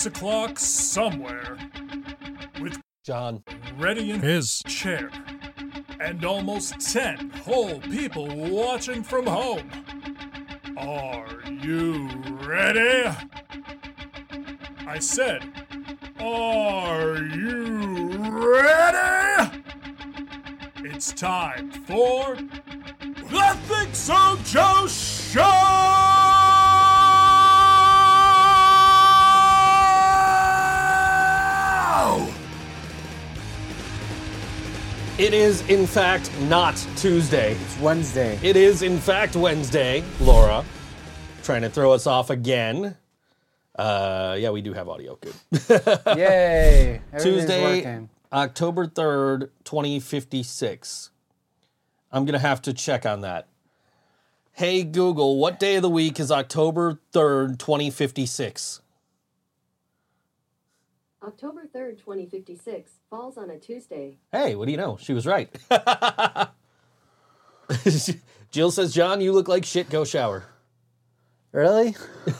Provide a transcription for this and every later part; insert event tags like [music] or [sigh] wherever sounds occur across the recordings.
six o'clock somewhere. With John. ready in his chair. And almost ten whole people watching from home. Are you ready? I said, are you ready? It's time for the Think So Joe Show! It is, in fact, not Tuesday. It's Wednesday. It is, in fact, Wednesday. Laura, trying to throw us off again. Uh, yeah, we do have audio. Good. [laughs] Yay! Tuesday, working. October 3rd, 2056. I'm going to have to check on that. Hey, Google, what day of the week is October 3rd, 2056? October 3rd, 2056 falls on a Tuesday. Hey, what do you know? She was right. [laughs] Jill says, John, you look like shit. Go shower. Really?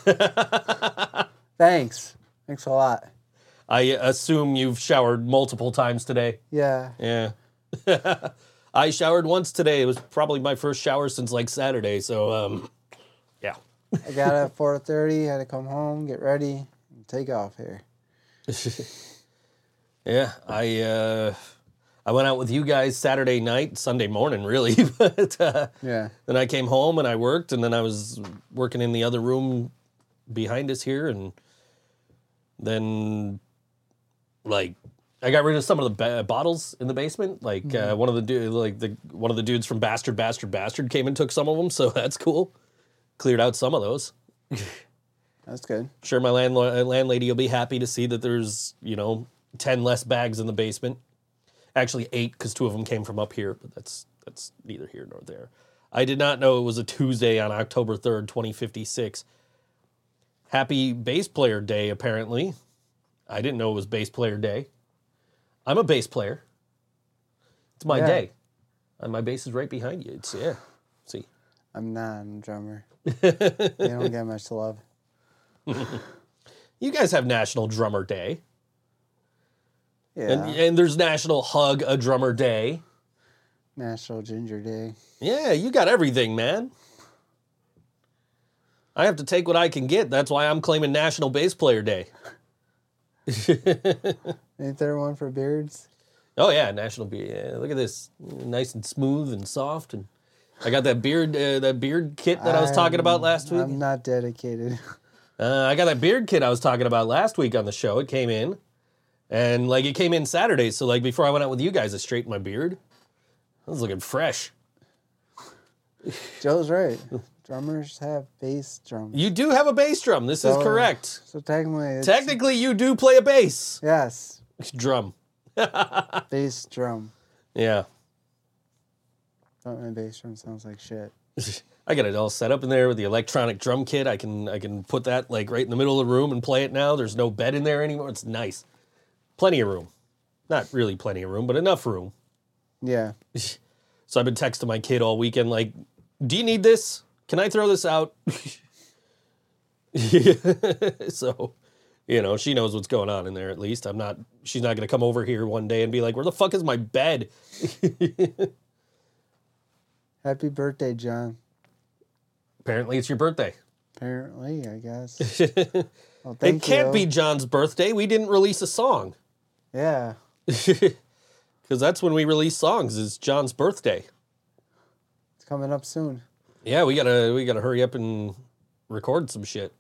[laughs] Thanks. Thanks a lot. I assume you've showered multiple times today. Yeah. Yeah. [laughs] I showered once today. It was probably my first shower since like Saturday. So, um, yeah. I got up at 4:30. Had to come home, get ready, and take off here. [laughs] yeah. I uh, I went out with you guys Saturday night, Sunday morning, really. [laughs] but uh, Yeah. then I came home and I worked, and then I was working in the other room behind us here, and then like I got rid of some of the ba- bottles in the basement. Like uh, one of the du- like the one of the dudes from Bastard Bastard Bastard came and took some of them, so [laughs] that's cool. Cleared out some of those. That's good. Sure, my landlord, uh, landlady will be happy to see that there's you know ten less bags in the basement. Actually, eight because two of them came from up here, but that's that's neither here nor there. I did not know it was a Tuesday on October third, twenty fifty six. Happy bass player day, apparently. I didn't know it was bass player day. I'm a bass player. It's my Yeah. day. And my bass is right behind you. It's yeah. See. I'm not I'm a drummer. [laughs] they don't get much to love. [laughs] You guys have National Drummer Day. Yeah. And, and there's National Hug a Drummer Day. National Ginger Day. Yeah, you got everything, man. I have to take what I can get. That's why I'm claiming National Bass Player Day. [laughs] Ain't there one for beards? Oh yeah, National Beard. Yeah, look at this, nice and smooth and soft, and I got that beard, uh, that beard kit that I was talking about last week. I'm not dedicated. [laughs] Uh, I got that beard kit I was talking about last week on the show. It came in, and like it came in Saturday. So like before I went out with you guys, I straightened my beard. I was looking fresh. Joe's right. Drummers have bass drums. You do have a bass drum. This is correct. So technically, Technically, you do play a bass yes, drum. [laughs] bass drum. Yeah. But my bass drum sounds like shit. I got it all set up in there with the electronic drum kit. I can I can put that like right in the middle of the room and play it now. There's no bed in there anymore. It's nice. Plenty of room. Not really plenty of room, but enough room. Yeah. [laughs] So I've been texting my kid all weekend like, "Do you need this? Can I throw this out?" [laughs] so, you know, she knows what's going on in there at least. I'm not she's not going to come over here one day and be like, "Where the fuck is my bed?" [laughs] Happy birthday, John. Apparently it's your birthday. Apparently, I guess. it [laughs] Well, thank can't you. be John's birthday. We didn't release a song. Yeah. [laughs] Because that's when we release songs. Is John's birthday. It's coming up soon. Yeah, we gotta we gotta hurry up and record some shit.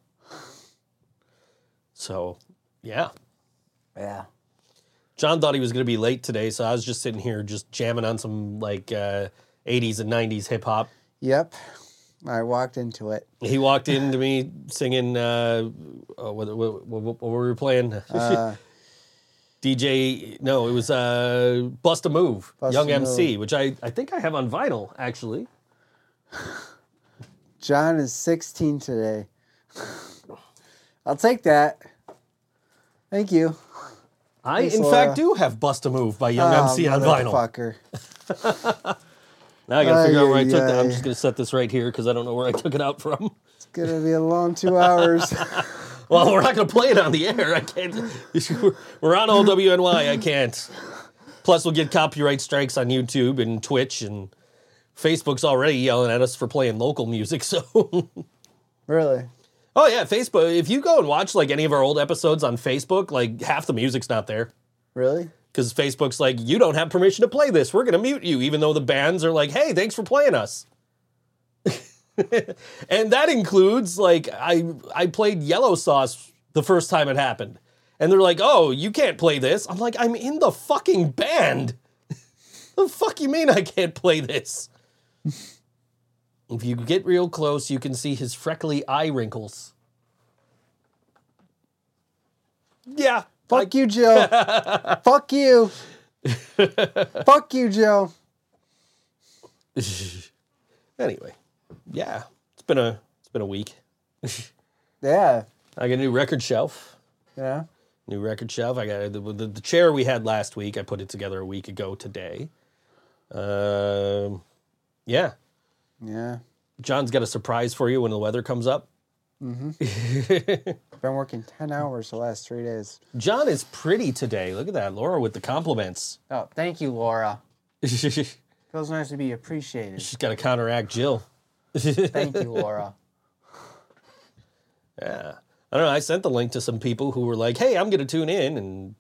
So, yeah. Yeah. John thought he was gonna be late today, so I was just sitting here just jamming on some like uh, 80s and 90s hip hop. Yep. I walked into it. He walked into me singing. Uh, oh, what, what, what, what were we playing? Uh, [laughs] DJ. No, it was uh, Bust a Move, Bust Young a MC, which I I think I have on vinyl actually. [laughs] John is 16 today. [laughs] I'll take that. Thank you. I, Thanks, in Laura. fact, do have Bust a Move by Young Oh, MC on vinyl. Now I gotta figure out where I took that. I'm just gonna set this right here because I don't know where I took it out from. It's gonna be a long two hours. [laughs] Well, we're not gonna play it on the air. I can't. [laughs] We're on all WNY. I can't. Plus, we'll get copyright strikes on YouTube and Twitch, and Facebook's already yelling at us for playing local music. [laughs] So, really? oh yeah, Facebook. If you go and watch like any of our old episodes on Facebook, like half the music's not there. Really? Because Facebook's like, you don't have permission to play this. We're going to mute you, even though the bands are like, hey, thanks for playing us. [laughs] and that includes like I I played Yellow Sauce the first time it happened, and they're like, oh, you can't play this. I'm like, I'm in the fucking band. the fuck you mean I can't play this? if you get real close, you can see his freckly eye wrinkles. Yeah. Fuck you, Jill. [laughs] Fuck you. Fuck you, Jill. [laughs] Anyway, yeah, it's been a it's been a week. [laughs] Yeah. I got a new record shelf. Yeah. New record shelf. I got the, the, the chair we had last week. I put it together a week ago today. Um, yeah, Yeah. John's got a surprise for you when the weather comes up. I've been working 10 hours the last three days. John is pretty today. Look at that, Laura, with the compliments. Oh, thank you, Laura. [laughs] Feels nice to be appreciated. She's got to counteract Jill. Thank you, [laughs] Laura. Yeah. I don't know. I sent the link to some people who were like, hey, I'm going to tune in. And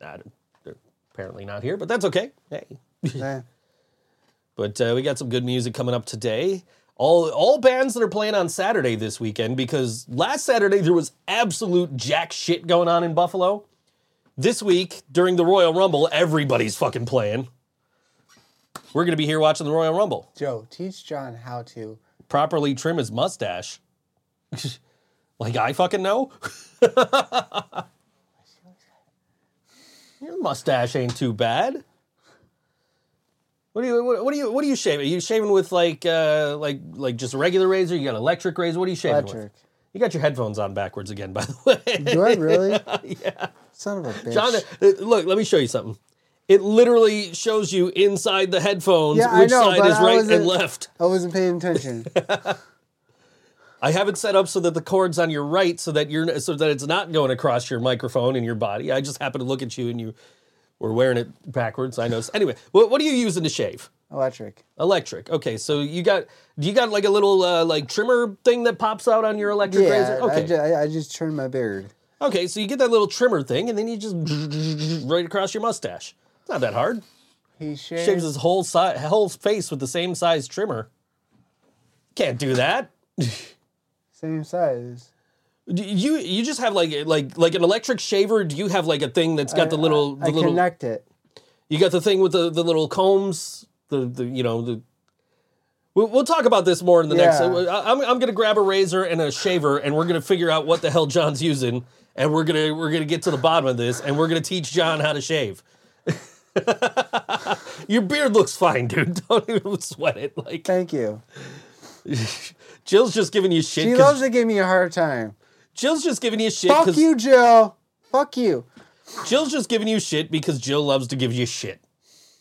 I don't- they're apparently not here, but that's okay. Hey. Yeah. [laughs] But uh, we got some good music coming up today. All, all bands that are playing on Saturday this weekend because last Saturday there was absolute jack shit going on in Buffalo. This week during the Royal Rumble, everybody's fucking playing. We're to be here watching the Royal Rumble. Joe, teach John how to. Properly trim his mustache. [laughs] like I fucking know. [laughs] Your mustache ain't too bad. What do you what, what do you what are you shaving? Are you shaving with like uh like like just a regular razor? You got an electric razor? What are you shaving with? You got your headphones on backwards again, by the way. Do I really? [laughs] yeah. Son of a bitch. John, uh, look, let me show you something. It literally shows you inside the headphones Yeah, I which know, side but is I right and wasn't- left. I wasn't paying attention. [laughs] I have it set up so that the cord's on your right, so that you're so that it's not going across your microphone and your body. I just happen to look at you and you were wearing it backwards. I know. Anyway, what, what are you using to shave? Electric. Electric. Okay, so you got do you got like a little uh, like trimmer thing that pops out on your electric Yeah, razor? I, Okay. ju- I, I just trimmed my beard. okay, so you get that little trimmer thing, and then you just right across your mustache. It's not that hard. He shaved. Shaves his whole si- whole face with the same size trimmer. Can't do that. [laughs] Same size. Do you you just have like like like an electric shaver? Do you have like a thing that's got the little the I little connect it. you got the thing with the the little combs the the you know the We'll, we'll talk about this more in the next. Yeah. I- I'm, I'm gonna grab a razor and a shaver, and we're gonna figure out what the hell John's using, and we're gonna we're gonna get to the bottom of this, and we're gonna teach John how to shave. [laughs] Your beard looks fine, dude. [laughs] Don't even sweat it. Like Thank you. [laughs] Jill's just giving you shit. She loves to give me a hard time. Jill's just giving you shit. Fuck you, Jill. Fuck you. Jill's just giving you shit because Jill loves to give you shit.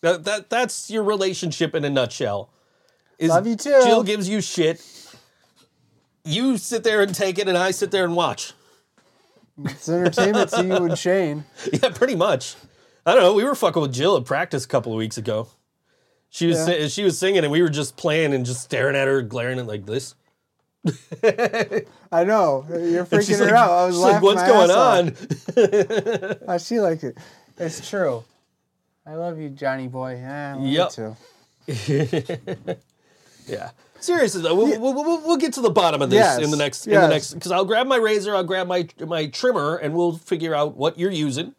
That, that that's your relationship in a nutshell. Is Love you too. Jill gives you shit. You sit there and take it, and I sit there and watch. It's entertainment to you and Shane. [laughs] Yeah, pretty much. I don't know. We were fucking with Jill at practice a couple of weeks ago. She was Yeah. si- she was singing, and we were just playing and just staring at her, glaring at like this. [laughs] I know. You're freaking her like, out. I was like, "What's going on?" [laughs] Oh, she liked it. It's true. I love you, Johnny boy. Yeah, I love Yep. you too. [laughs] Yeah. Seriously though, we'll, we'll, we'll, we'll get to the bottom of this Yes, in the next in the next because I'll grab my razor, I'll grab my my trimmer, and we'll figure out what you're using,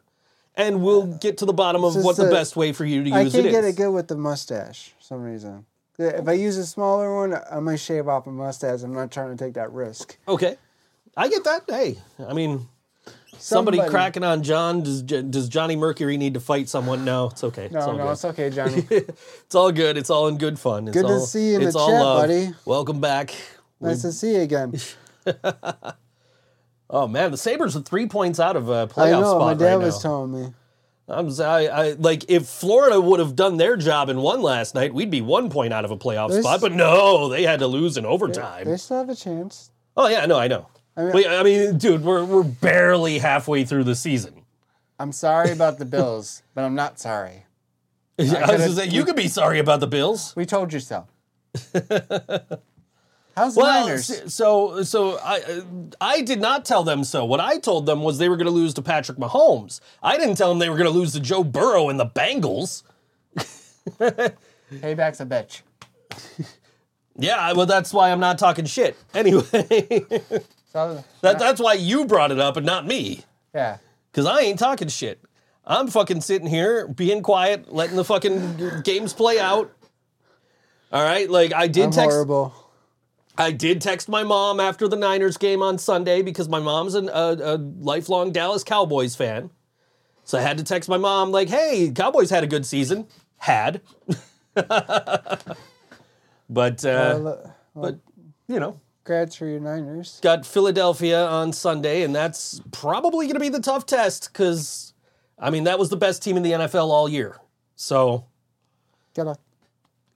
and we'll get to the bottom of what just the best way for you to I use it is. I can't get it good with the mustache for some reason. If I use a smaller one, I might shave off a mustache. I'm not trying to take that risk. Okay, I get that. Hey, I mean, somebody, Somebody- cracking on John. Does does Johnny Mercury need to fight someone? No, it's okay. it's No, all no, good. it's okay, [laughs] Johnny. It's all good. It's all in good fun. It's Good to all, see you in it's the all chat, love. buddy. Welcome back. nice to see you again. [laughs] Oh man, the Sabres are three points out of a playoff know. spot My dad right was now. telling me. I'm I, I like if Florida would have done their job and won last night, we'd be one point out of a playoff This- spot. But no, they had to lose in overtime. They still have a chance. oh yeah, no, I know. I mean- I mean, dude, we're we're barely halfway through the season. I'm sorry about the Bills, [laughs] but I'm not sorry. I, was gonna say, you could be sorry about the Bills. We told you so. [laughs] How's the Well, Niners? so so I I did not tell them so. What I told them was they were going to lose to Patrick Mahomes. I didn't tell them they were going to lose to Joe Burrow and the Bengals. [laughs] Payback's a bitch. [laughs] Yeah, well, that's why I'm not talking shit. Anyway, [laughs] So that, that's why you brought it up and not me. yeah. Because I ain't talking shit. I'm fucking sitting here being quiet, letting the fucking games play out. All right, like I did I'm text. horrible. I did text my mom after the Niners game on Sunday because my mom's an, a, a lifelong Dallas Cowboys fan. So I had to text my mom like, "Hey, Cowboys had a good season." Had, [laughs] but uh, Well, but you know, Congrats for your Niners. got Philadelphia on Sunday, and that's probably going to be the tough test because, I mean, that was the best team in the NFL all year. So, Got a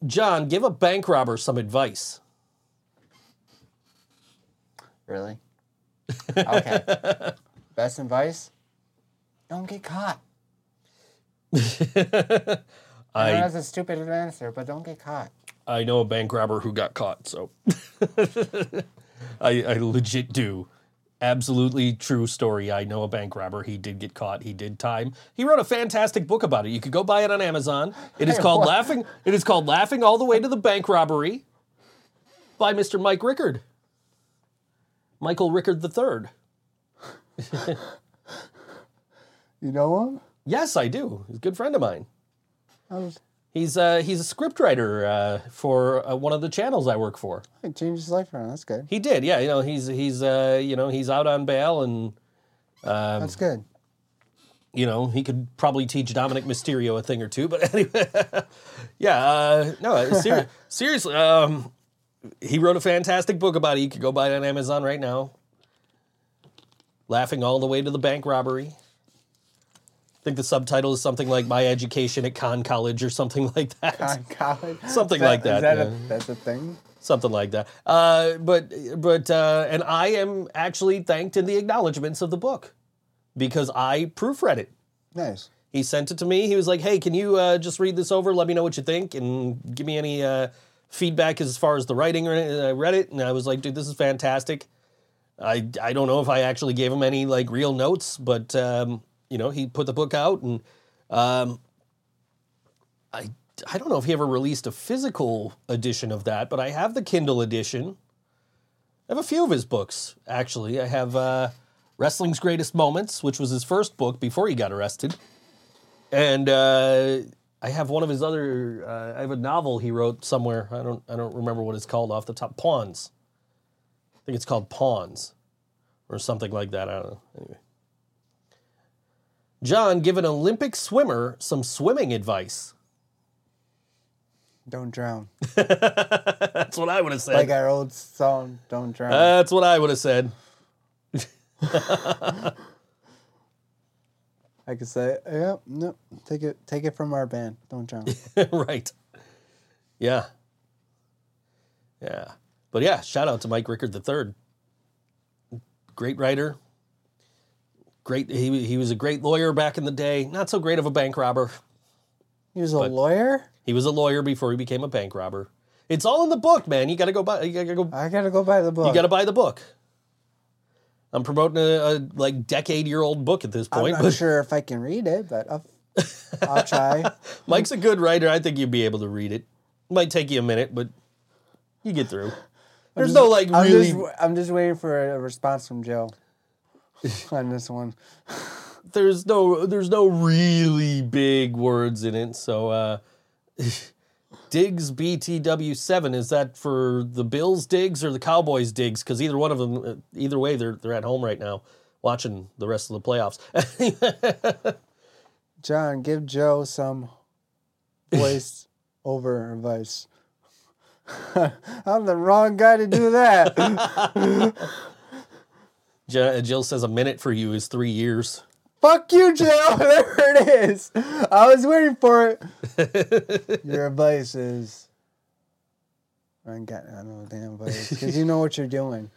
John, give a bank robber some advice. Really? [laughs] Okay. Best advice? Don't get caught. [laughs] I know I that's a stupid answer, but don't get caught. I know a bank robber who got caught, so [laughs] I, I legit do. Absolutely true story. I know a bank robber. He did get caught. He did time. He wrote a fantastic book about it. You could go buy it on Amazon. It is called? Laughing. It is called Laughing All the Way to the Bank Robbery by Mr. Mike Rickard. Michael Rickard III. You know him? Yes, I do. He's a good friend of mine. Was He's uh, he's a scriptwriter uh, for uh, one of the channels I work for. I changed his life around. That's good. He did, yeah. You know, he's he's uh, you know he's out on bail, and um, That's good. you know he could probably teach Dominik Mysterio a thing or two. But [laughs] anyway, [laughs] yeah, uh, no, ser- [laughs] seriously, um, he wrote a fantastic book about it. You could go buy it on Amazon right now. Laughing all the way to the bank robbery. I think the subtitle is something like "My Education at Con College" or something [laughs] like that. On college. Something that- like that, Is that yeah. a, that's a thing? something like that. Uh, but but uh, and I am actually thanked in the acknowledgments of the book because I proofread it. Nice. He sent it to me. He was like, "Hey, can you uh, just read this over? Let me know what you think and give me any uh, feedback as far as the writing." I read it and I was like, "Dude, this is fantastic." I I don't know if I actually gave him any like real notes, but um, you know, he put the book out and um, I I don't know if he ever released a physical edition of that, but I have the Kindle edition. I have a few of his books actually. I have uh, Wrestling's Greatest Moments, which was his first book before he got arrested, and uh, I have one of his other. Uh, I have a novel he wrote somewhere. I don't I don't remember what it's called off the top. Pawns. I think it's called Pawns, or something like that. I don't know. Anyway. John, give an Olympic swimmer some swimming advice. Don't drown. [laughs] That's what I would have said. Like our old song, Don't Drown. That's what I would have said. [laughs] I could say, yeah, no, take it, take it from our band. Don't drown. [laughs] right. Yeah. Yeah. But yeah, shout out to Mike Rickard III. Great writer. Great. He, he was a great lawyer back in the day. Not so great of a bank robber. He was a lawyer. He was a lawyer before he became a bank robber. It's all in the book, man. You got to go buy. You got to go. I gotta go buy the book. You got to buy the book. I'm promoting a, a like decade year old book at this point. I'm not but sure if I can read it, but I'll, I'll try. [laughs] Mike's a good writer. I think you'd be able to read it. Might take you a minute, but you get through. There's no like I'm really. just, I'm just waiting for a response from Joe [laughs] on this one. there's no. There's no really big words in it. So, uh, [laughs] Diggs BTW seven is that for the Bills digs or the Cowboys digs? Because either one of them, uh, either way, they're they're at home right now watching the rest of the playoffs. [laughs] John, give Joe some voice [laughs] over advice. [laughs] I'm the wrong guy to do that. Jill says a minute for you is three years. Fuck you, Jill. [laughs] there it is. I was waiting for it. [laughs] Your advice is. I ain't got I know damn advice because you know what you're doing.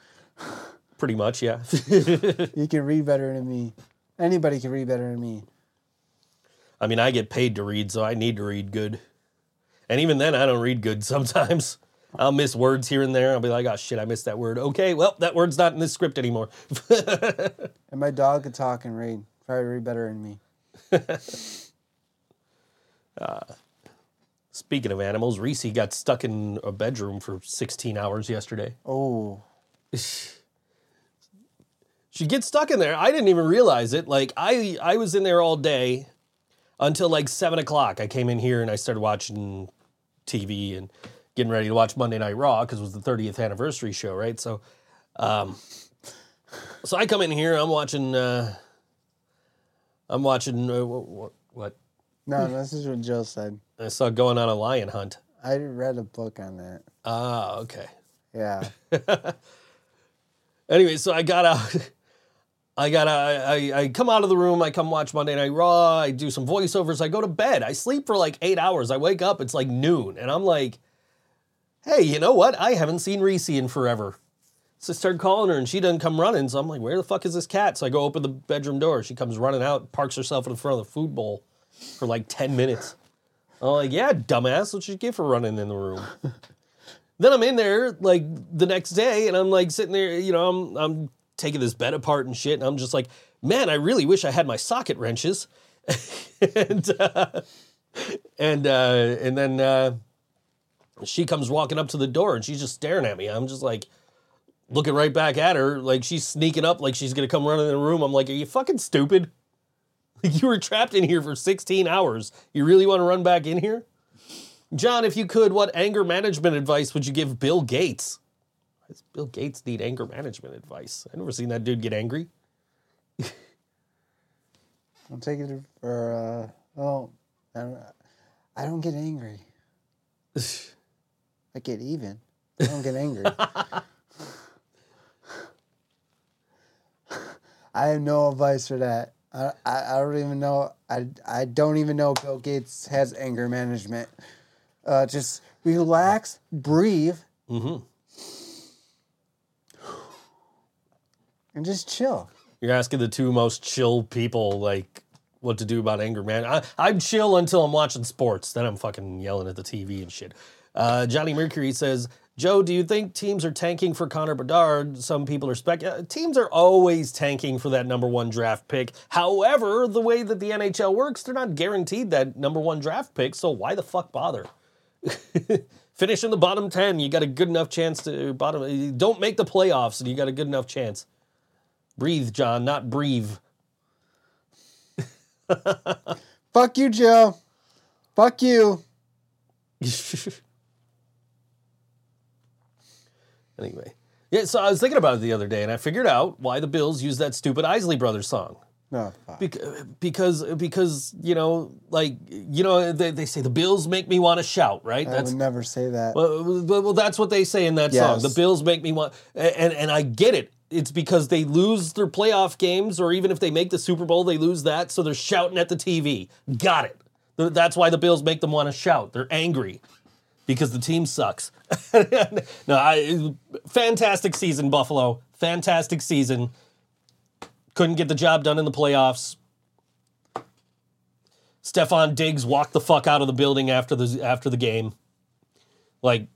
Pretty much, yeah. [laughs] You can read better than me. Anybody can read better than me. I mean, I get paid to read, so I need to read good. And even then, I don't read good sometimes. I'll miss words here and there. I'll be like, oh shit, I missed that word. Okay, well, that word's not in this script anymore. And my dog could talk and read. Probably better than me. [laughs] Speaking of animals, Reese got stuck in a bedroom for 16 hours yesterday. Oh, [laughs] She gets stuck in there. I didn't even realize it. Like I, I was in there all day until like seven o'clock. I came in here and I started watching TV and getting ready to watch Monday Night Raw because it was the 30th anniversary show, right? So, um, so I come in here. I'm watching. Uh, I'm watching uh, what, what no, this is what Jill said. I saw going on a lion hunt. I read a book on that. Ah, okay. Yeah. [laughs] Anyway, so I got out. [laughs] I got I, I come out of the room. I come watch Monday Night Raw. I do some voiceovers. I go to bed. I sleep for like eight hours. I wake up. It's like noon, and I'm like, "Hey, you know what? I haven't seen Reese in forever." So I started calling her, and she doesn't come running. So I'm like, "Where the fuck is this cat?" So I go open the bedroom door. She comes running out, parks herself in front of the food bowl for like ten minutes. I'm like, "Yeah, dumbass. what'd you get for running in the room?" [laughs] Then I'm in there like the next day, and I'm like sitting there, you know, I'm I'm taking this bed apart and shit, and I'm just like, man, I really wish I had my socket wrenches, [laughs] and uh, and uh, and then uh, she comes walking up to the door, and she's just staring at me. I'm just like looking right back at her, like she's sneaking up, like she's gonna come running in the room. I'm like, are you fucking stupid? [laughs] Like you were trapped in here for 16 hours. You really want to run back in here? John, if you could, what anger management advice would you give Bill Gates? Why does Bill Gates need anger management advice? I've never seen that dude get angry. [laughs] I'm taking it for, uh, well, I don't, I don't get angry. [laughs] I get even. I don't get angry. I have no advice for that. I, I, I don't even know. I, I don't even know if Bill Gates has anger management. Uh, just relax, breathe, Mm-hmm. and just chill. You're asking the two most chill people, like, what to do about anger, man. I, I'm chill until I'm watching sports. Then I'm fucking yelling at the TV and shit. Uh, Johnny Mercury says, Joe, do you think teams are tanking for Connor Bedard? Some people are spec. Uh, teams are always tanking for that number one draft pick. However, the way that the NHL works, they're not guaranteed that number one draft pick. So why the fuck bother? [laughs] Finish in the bottom ten. You got a good enough chance to bottom. Don't make the playoffs, and you got a good enough chance. Breathe, John, not breathe. [laughs] Fuck you, Joe. Fuck you. [laughs] anyway, yeah. So I was thinking about it the other day, and I figured out why the Bills use that stupid Isley Brothers song. No, fuck. Because because you know like you know they, they say the Bills make me want to shout right I that's would never say that. well, well, well, that's what they say in that song. The Bills make me want, and and I get it. It's because they lose their playoff games, or even if they make the Super Bowl, they lose that, so they're shouting at the TV. Got it. That's why the Bills make them want to shout. They're angry because the team sucks. [laughs] no, I, fantastic season, Buffalo. Fantastic season. Couldn't get the job done in the playoffs. Stefon Diggs walked the fuck out of the building after the after the game. Like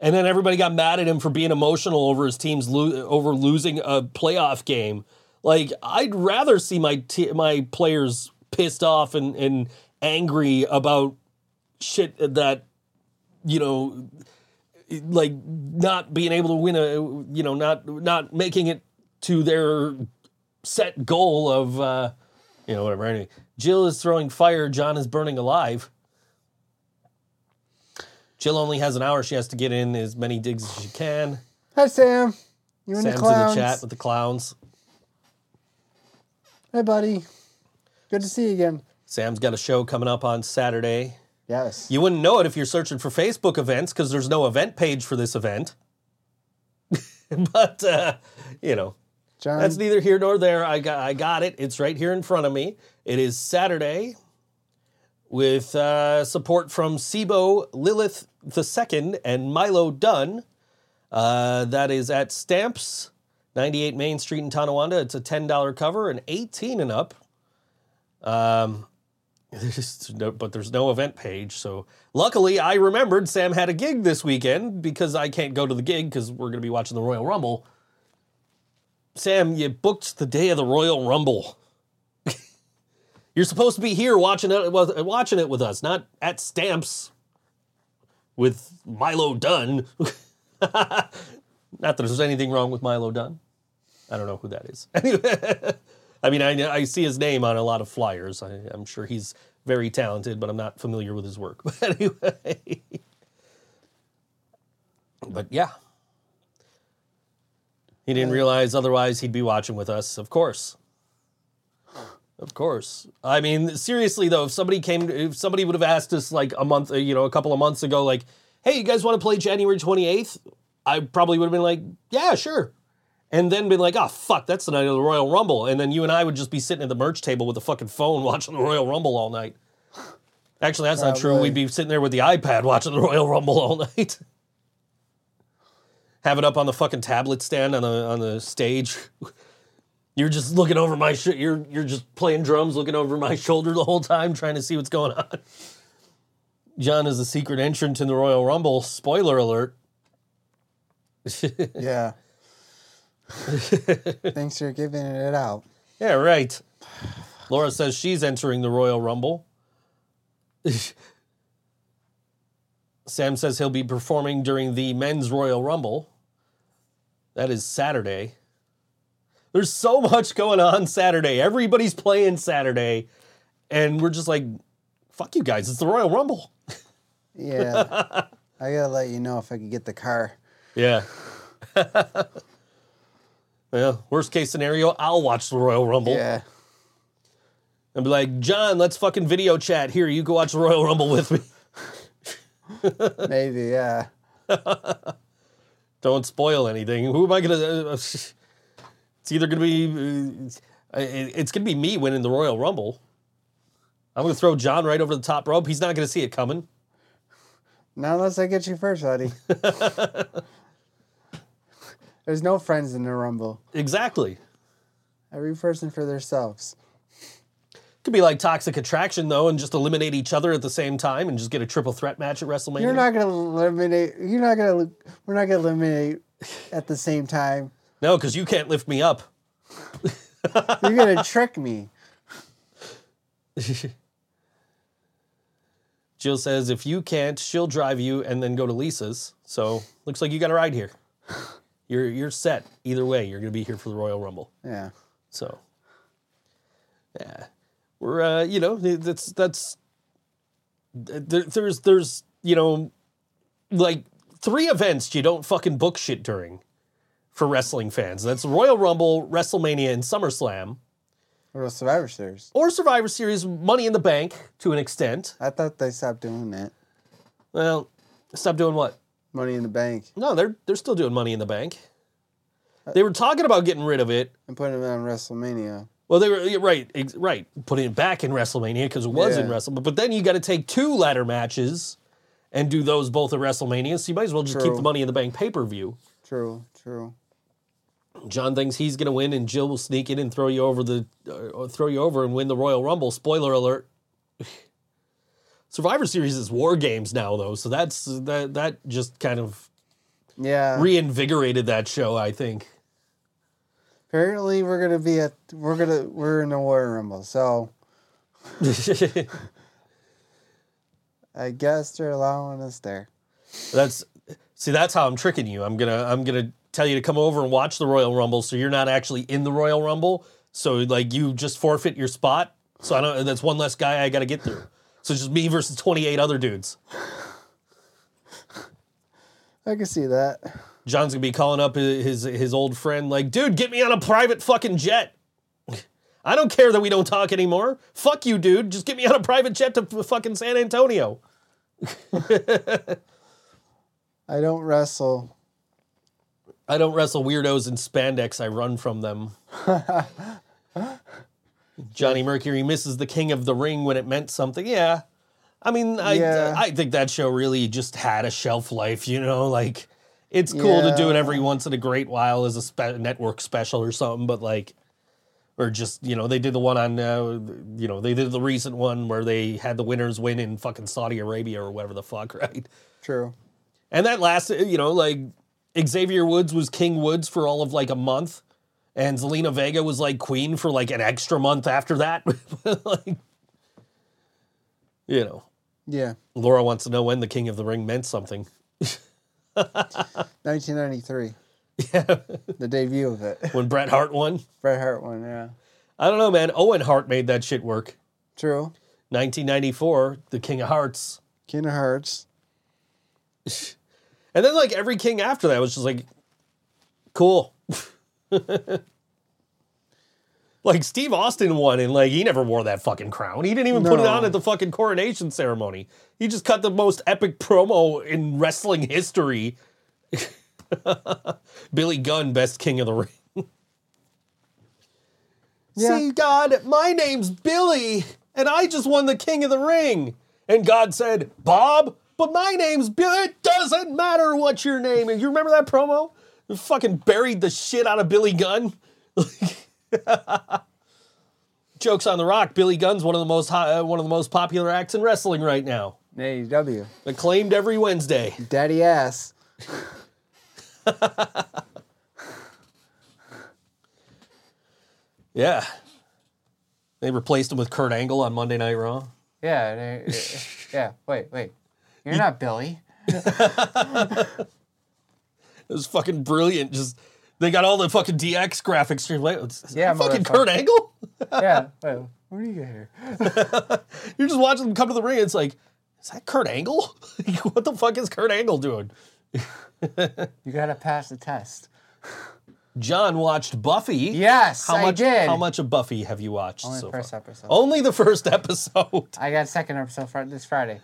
and then everybody got mad at him for being emotional over his team's lo- over losing a playoff game. Like I'd rather see my t- my players pissed off and and angry about shit that you know like not being able to win a you know not not making it to their set goal of uh you know whatever anyway jill is throwing fire john is burning alive jill only has an hour she has to get in as many digs as she can Hi, Sam. You and sam's the clowns. in the chat with the clowns Hey, buddy. Good to see you again. sam's got a show coming up on saturday Yes. you wouldn't know it if you're searching for facebook events because there's no event page for this event [laughs] but uh you know John. That's neither here nor there. I got I got it. It's right here in front of me. It is Saturday with uh, support from Sibo Lilith II and Milo Dunn. Uh, that is at Stamps, 98 Main Street in Tonawanda. It's a $10 cover and 18 and up. Um, [laughs] there's no, but there's no event page. So luckily, I remembered Sam had a gig this weekend because I can't go to the gig because we're going to be watching the Royal Rumble. Sam, you booked the day of the Royal Rumble. [laughs] You're supposed to be here watching it, watching it with us, not at Stamps with Milo Dunn. [laughs] not that there's anything wrong with Milo Dunn. I don't know who that is. Anyway, I mean, I, I see his name on a lot of flyers. I, I'm sure he's very talented, but I'm not familiar with his work. [laughs] But anyway, but yeah, he didn't realize otherwise he'd be watching with us. Of course, of course. I mean, seriously though, if somebody came, if somebody would have asked us like a month, uh, you know, a couple of months ago, like, "Hey, you guys want to play January 28th?" I probably would have been like, "Yeah, sure." And then been like, oh fuck, that's the night of the Royal Rumble, and then you and I would just be sitting at the merch table with the fucking phone [laughs] watching the Royal Rumble all night. Actually, that's not true. We'd be sitting there with the iPad watching the Royal Rumble all [laughs] night. Have it up on the fucking tablet stand on the on the stage. [laughs] You're just looking over my sh- you're you're just playing drums, looking over my shoulder the whole time, trying to see what's going on. John is a secret entrant in the Royal Rumble. Spoiler alert. yeah. [laughs] Thanks for giving it out. Yeah, right. Laura says she's entering the Royal Rumble. [laughs] Sam says he'll be performing during the men's Royal Rumble. That is Saturday. There's so much going on Saturday. Everybody's playing Saturday. And we're just like, fuck you guys. It's the Royal Rumble. Yeah. [laughs] I gotta let you know if I could get the car. Yeah. Well, worst case scenario, I'll watch the Royal Rumble. Yeah. and be like, John, let's fucking video chat. Here, you go watch the Royal Rumble with me. [laughs] Maybe, yeah. Don't spoil anything. Who am I gonna? Uh, [laughs] it's either gonna be, uh, it's gonna be me winning the Royal Rumble. I'm gonna throw John right over the top rope. He's not gonna see it coming. Not unless I get you first, buddy. [laughs] There's no friends in the Rumble. Exactly. Every person for themselves. Could be like Toxic Attraction though, and just eliminate each other at the same time, and just get a triple threat match at WrestleMania. You're not gonna eliminate. You're not gonna. We're not gonna eliminate at the same time. no, because you can't lift me up. [laughs] You're gonna trick me. [laughs] Jill says if you can't, she'll drive you and then go to Lisa's. So looks like you got a ride here. [laughs] You're you're set either way. You're gonna be here for the Royal Rumble. Yeah. So yeah, we're uh, you know that's that's there, there's there's you know like three events you don't fucking book shit during for wrestling fans. That's Royal Rumble, WrestleMania, and SummerSlam, Or Survivor Series? or Survivor Series, Money in the Bank to an extent. I thought they stopped doing that. Well, stop doing what? Money in the Bank No, they're they're still doing Money in the Bank. They were talking about getting rid of it. and putting it on WrestleMania. Well, they were right, ex- right, putting it back in WrestleMania because it was in Yeah. WrestleMania. But then you got to take two ladder matches and do those both at WrestleMania. So you might as well just keep True. the Money in the Bank pay per view. True. True. John thinks he's going to win, and Jill will sneak in and throw you over the uh, throw you over and win the Royal Rumble. Spoiler alert. [laughs] Survivor Series is War Games now, though, so that's that that just kind of Yeah. reinvigorated that show. I think. Apparently, we're gonna be at. We're gonna. We're in the War Rumble, so [laughs] I guess they're allowing us there. That's see, that's how I'm tricking you. I'm gonna I'm gonna tell you to come over and watch the Royal Rumble, so you're not actually in the Royal Rumble. So like you just forfeit your spot. So I don't. That's one less guy I got to get through. So it's just me versus 28 other dudes. I can see that. John's gonna be calling up his his old friend, like, dude, get me on a private fucking jet. [laughs] I don't care that we don't talk anymore. Fuck you, dude. Just get me on a private jet to fucking San Antonio. [laughs] I don't wrestle I don't wrestle weirdos in spandex. I run from them. [laughs] Johnny Mercury misses the King of the Ring when it meant something. Yeah, I mean, I Yeah. I think that show really just had a shelf life. You know, like it's cool to do it every once in a great while as a spe- network special or something, but like. Or just you know they did the one on uh, you know they did the recent one where they had the winners win in fucking Saudi Arabia or whatever the fuck [laughs] right True. and that lasted, you know, like Xavier Woods was King Woods for all of like a month, and Zelina Vega was like Queen for like an extra month after that. [laughs] like, you know, Yeah. Laura wants to know when the King of the Ring meant something. [laughs] 1993. Yeah, [laughs] The debut of it. when Bret Hart won. Bret Hart won, yeah. I don't know, man. Owen Hart made that shit work. True. 1994, the King of Harts. King of Harts. And then like every king after that was just like, cool. [laughs] like Steve Austin won and like he never wore that fucking crown. He didn't even put it on at the fucking coronation ceremony. He just cut the most epic promo in wrestling history. [laughs] Billy Gunn, best king of the ring. [laughs] Yeah. See, God, my name's Billy, and I just won the king of the ring. And God said, Bob, but my name's Billy. It doesn't matter what your name is. You remember that promo? Fucking buried the shit out of Billy Gunn. [laughs] Jokes on the rock. Billy Gunn's one of the most high, uh, one of the most popular acts in wrestling right now. AEW. Acclaimed every Wednesday. Daddy ass. [laughs] Yeah. They replaced him with Kurt Angle on Monday Night Raw. Yeah, they- yeah. Wait, wait. You're not Billy. [laughs] It was fucking brilliant. Just they got all the fucking DX graphics. You're like, Yeah, fucking. Kurt Angle. [laughs] Yeah. [laughs] Wait, where do you get here? [laughs] You're just watching them come to the ring. It's like, is that Kurt Angle? what the fuck is Kurt Angle doing? You gotta pass the test. John watched Buffy. Yes, How I much? did. How much of Buffy have you watched Only so the first far? episode. Only the first episode. I got second episode for this Friday.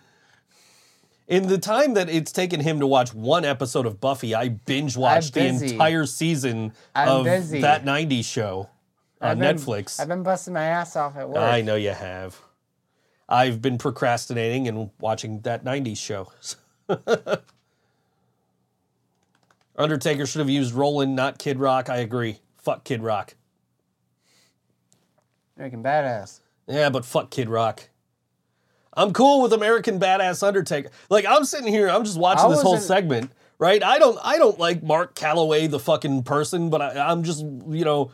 In the time that it's taken him to watch one episode of Buffy, I binge watched the entire season I'm of busy. that '90s show on I've been- Netflix. I've been busting my ass off at work. I know you have. I've been procrastinating and watching that 90s show. [laughs] Undertaker should have used Rollin', not Kid Rock. I agree. Fuck Kid Rock. American Badass. Yeah, but fuck Kid Rock. I'm cool with American Badass Undertaker. Like I'm sitting here, I'm just watching I this whole wasn't- segment, right? I don't I don't like Mark Calaway the fucking person, but I, I'm just, you know,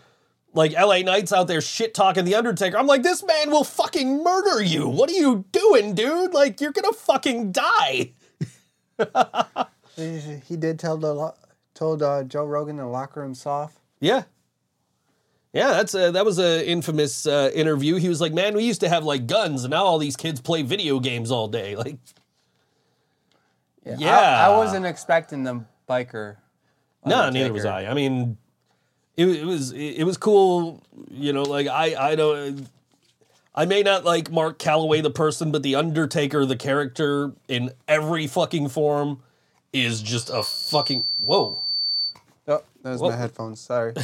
like LA Knight's out there shit talking the Undertaker. I'm like, this man will fucking murder you. What are you doing, dude? Like you're gonna fucking die. [laughs] He, did tell the lo- told uh, Joe Rogan the locker room soft. Yeah. Yeah, that's a, that was a infamous uh, interview. He was like, "Man, we used to have like guns, and now all these kids play video games all day." [laughs] Like, yeah, I, I wasn't expecting the biker. No, neither was I. I mean, it, it was it, it was cool. You know, like I I don't. I may not like Mark Calaway the person, but the Undertaker the character in every fucking form is just a fucking whoa. Oh, that was Whoa. my headphones. Sorry.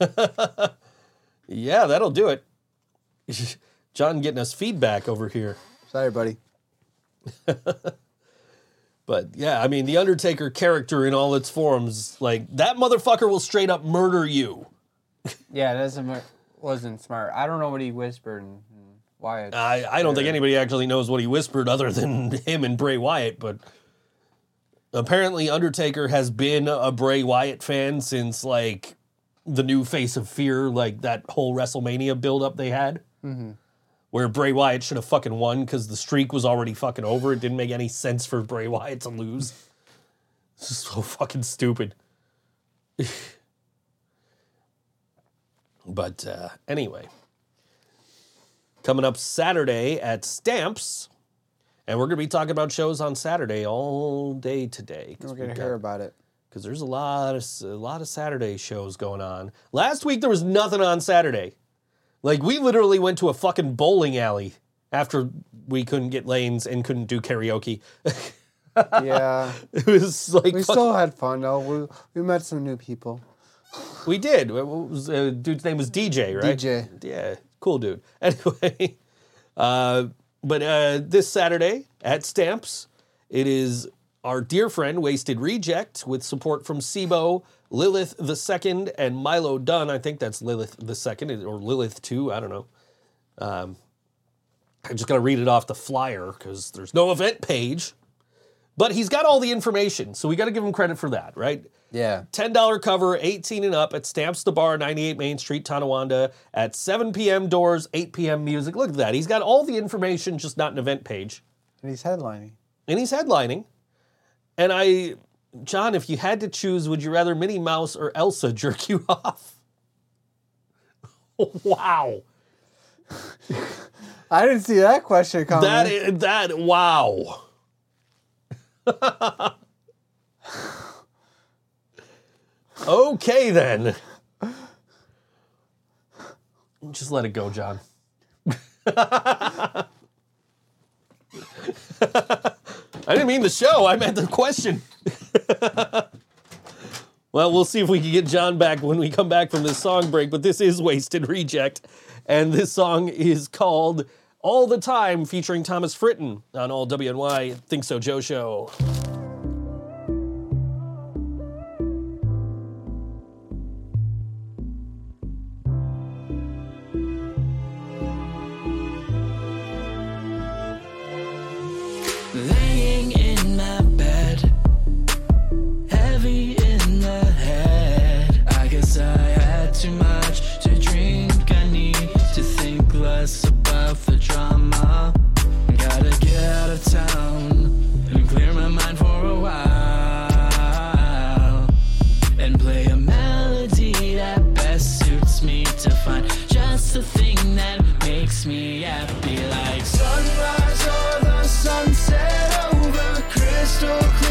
[laughs] Yeah, that'll do it. [laughs] John getting us feedback over here. Sorry, buddy. [laughs] But yeah, I mean, the Undertaker character in all its forms, like that motherfucker will straight up murder you. [laughs] Yeah, that wasn't smart. I don't know what he whispered and, and why. It, I, I don't think anybody actually knows what he whispered other than him and Bray Wyatt, but apparently Undertaker has been a Bray Wyatt fan since like the new face of fear, like that whole WrestleMania build-up they had. Where Bray Wyatt should have fucking won because the streak was already fucking over. It didn't make any sense for Bray Wyatt to lose. It's just so fucking stupid. [laughs] but uh, anyway, coming up Saturday at Stamps, and we're gonna be talking about shows on Saturday all day today. We're gonna hear about it. Because there's a lot of a lot of Saturday shows going on. Last week there was nothing on Saturday. Like we literally went to a fucking bowling alley after we couldn't get lanes and couldn't do karaoke. [laughs] Yeah. It was like We still had fun though. We we met some new people. we did. What was, uh, dude's name was DJ, right? DJ. Yeah, cool dude. [laughs] Anyway, uh, but uh, this Saturday at Stamps, it is our dear friend Wasted Reject with support from SIBO, Lilith the Second, and Milo Dunn. I think that's Lilith the Second or Lilith Two. I don't know. Um, I'm just gonna read it off the flyer because there's no event page, but he's got all the information, so we got to give him credit for that, right? Yeah. $10 cover, 18 and up at Stamps the Bar, 98 Main Street, Tonawanda at 7 p.m. doors, 8 p.m. music. Look at that. He's got all the information, just not an event page. And he's headlining. And he's headlining. And I, John, if you had to choose, would you rather Minnie Mouse or Elsa jerk you [laughs] off? [laughs] wow. I didn't see that question coming. That is, that, wow. [laughs] okay, then. Just let it go, John. I didn't mean the show, I meant the question. [laughs] well, we'll see if we can get John back when we come back from this song break, but this is Wasted Reject. And this song is called All the Time, featuring Thomas Fritton on All WNY Think So Joe Show. Too much to drink. I need to think less about the drama. Gotta get out of town and clear my mind for a while. And play a melody that best suits me to find just the thing that makes me happy, like sunrise or the sunset over crystal clear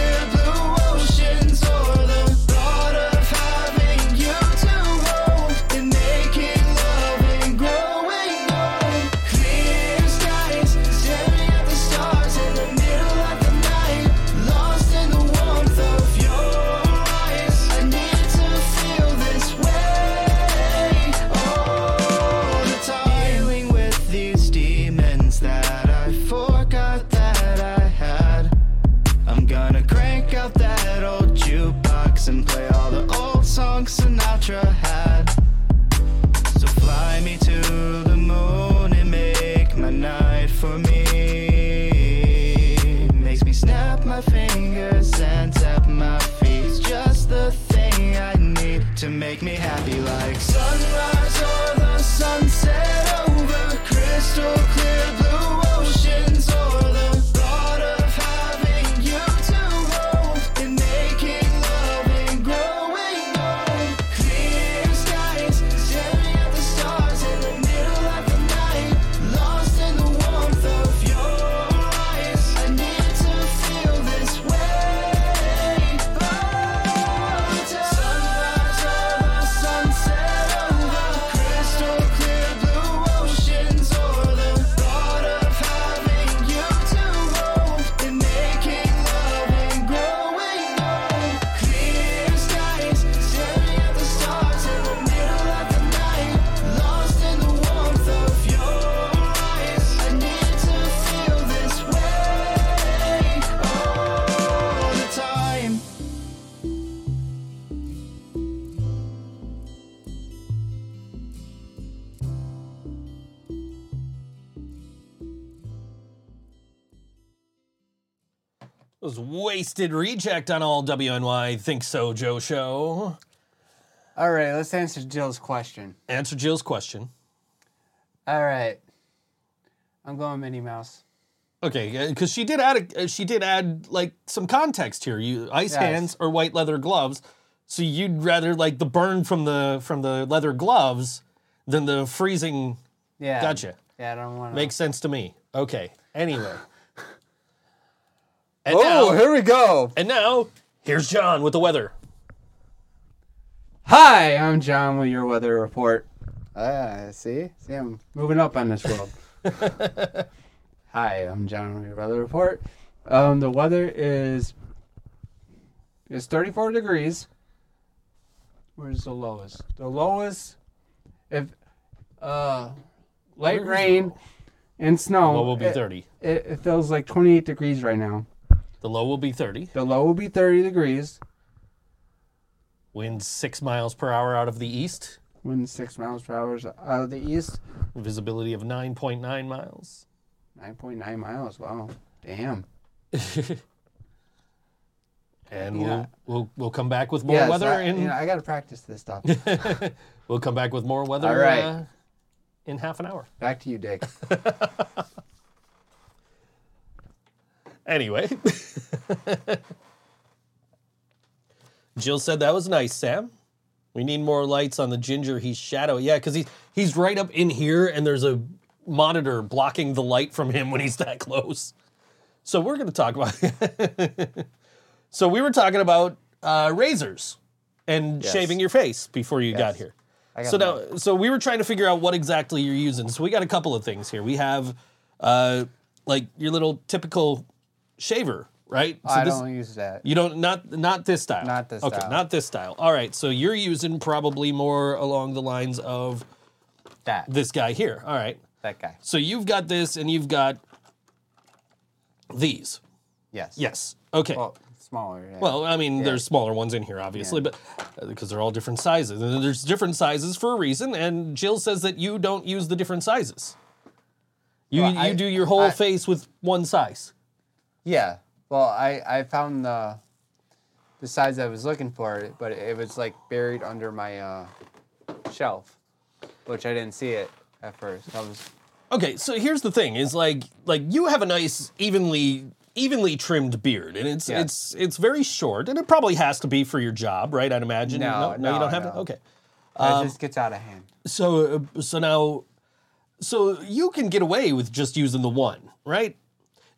was Wasted Reject on All WNY Think So Joe Show. All right, let's answer Jill's question. Answer Jill's question. All right. I'm going Minnie Mouse. Okay, because she did add a, uh, she did add like some context here. You ice Yes. hands or white leather gloves. So you'd rather like the burn from the from the leather gloves than the freezing. Yeah. Gotcha. Yeah, I don't want. Makes sense to me. Okay. Anyway. And Oh, now, here we go. and now here's John with the weather. Hi, I'm John with your weather report. Ah, see? See, I'm moving up on this world. [laughs] Hi, I'm John with your weather report. Um, the weather is it's 34 degrees. Where's the lowest? The lowest, if uh, light Where's rain and snow. Low will be it, 30. It, it feels like 28 degrees right now. The low will be 30. The low will be 30 degrees. Winds six miles per hour out of the east. Wind six miles per hour out of the east. Visibility of 9.9 miles. 9.9 miles. Wow. Damn. [laughs] And Yeah. we'll, we'll we'll come back with more Yes, weather I, in you know, I got to practice this stuff. [laughs] we'll come back with more weather All right. uh, in half an hour. Back to you, Dick. [laughs] Anyway. [laughs] Jill said that was nice, Sam. We need more lights on the ginger. He's shadow. Yeah, because he's he's right up in here and there's a monitor blocking the light from him when he's that close. So we're gonna talk about [laughs] So we were talking about uh, razors and Yes. shaving your face before you got here. Got So now, so we were trying to figure out what exactly you're using. So we got a couple of things here. We have, uh, like your little typical shaver, right? So I this- don't use that. You don't not not this style. Not this style. okay, style. not this style. All right. So you're using probably more along the lines of That. this guy here. All right. That guy. So you've got this, and you've got these. Yes. Yes. Okay. Well, smaller. Yeah. Well, I mean, there's smaller ones in here, obviously, but uh, because they're all different sizes, and there's different sizes for a reason. And Jill says that you don't use the different sizes. You Well, you I- do your whole I- face with one size. Yeah. Well, I I found the the size I was looking for, but it was like buried under my uh, shelf, which I didn't see it at first. I was Okay, so here's the thing: is like like you have a nice evenly evenly trimmed beard, and it's Yes. it's it's very short, and it probably has to be for your job, right? I'd imagine. No, you no, don't have no. to. Okay. it just gets out of hand. So uh, so now so you can get away with just using the one, right?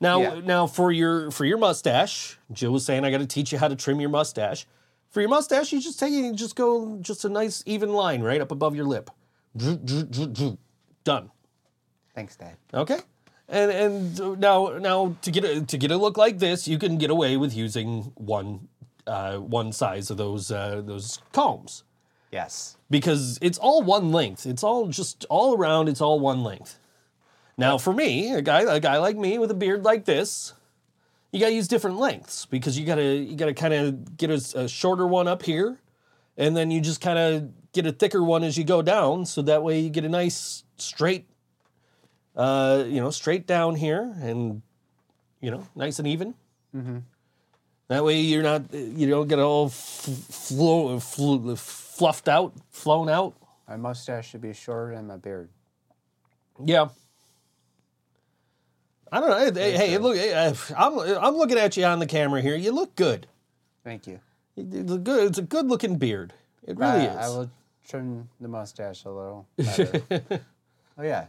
Now Yeah. now for your for your mustache, Jill was saying I got to teach you how to trim your mustache. For your mustache, you just take it and just go just a nice even line right up above your lip. Done. Thanks, Dad. Okay. And and now now to get a, to get a look like this, you can get away with using one uh, one size of those uh, those combs Yes. because it's all one length. It's all just all around. It's all one length. Now, for me, a guy a guy like me with a beard like this, you gotta use different lengths because you gotta you gotta kind of get a, a shorter one up here, and then you just kind of get a thicker one as you go down, so that way you get a nice straight, uh, you know, straight down here, and you know, nice and even. That way you're not you don't get all f- flow, fl- fluffed out, flown out. My mustache should be shorter than my beard. Yeah. I don't know. Hey, hey, look, uh, I'm I'm looking at you on the camera here. You look good. Thank you. It's a good. It's a good looking beard. It really I, is. I will trim the mustache a little [laughs] oh yeah.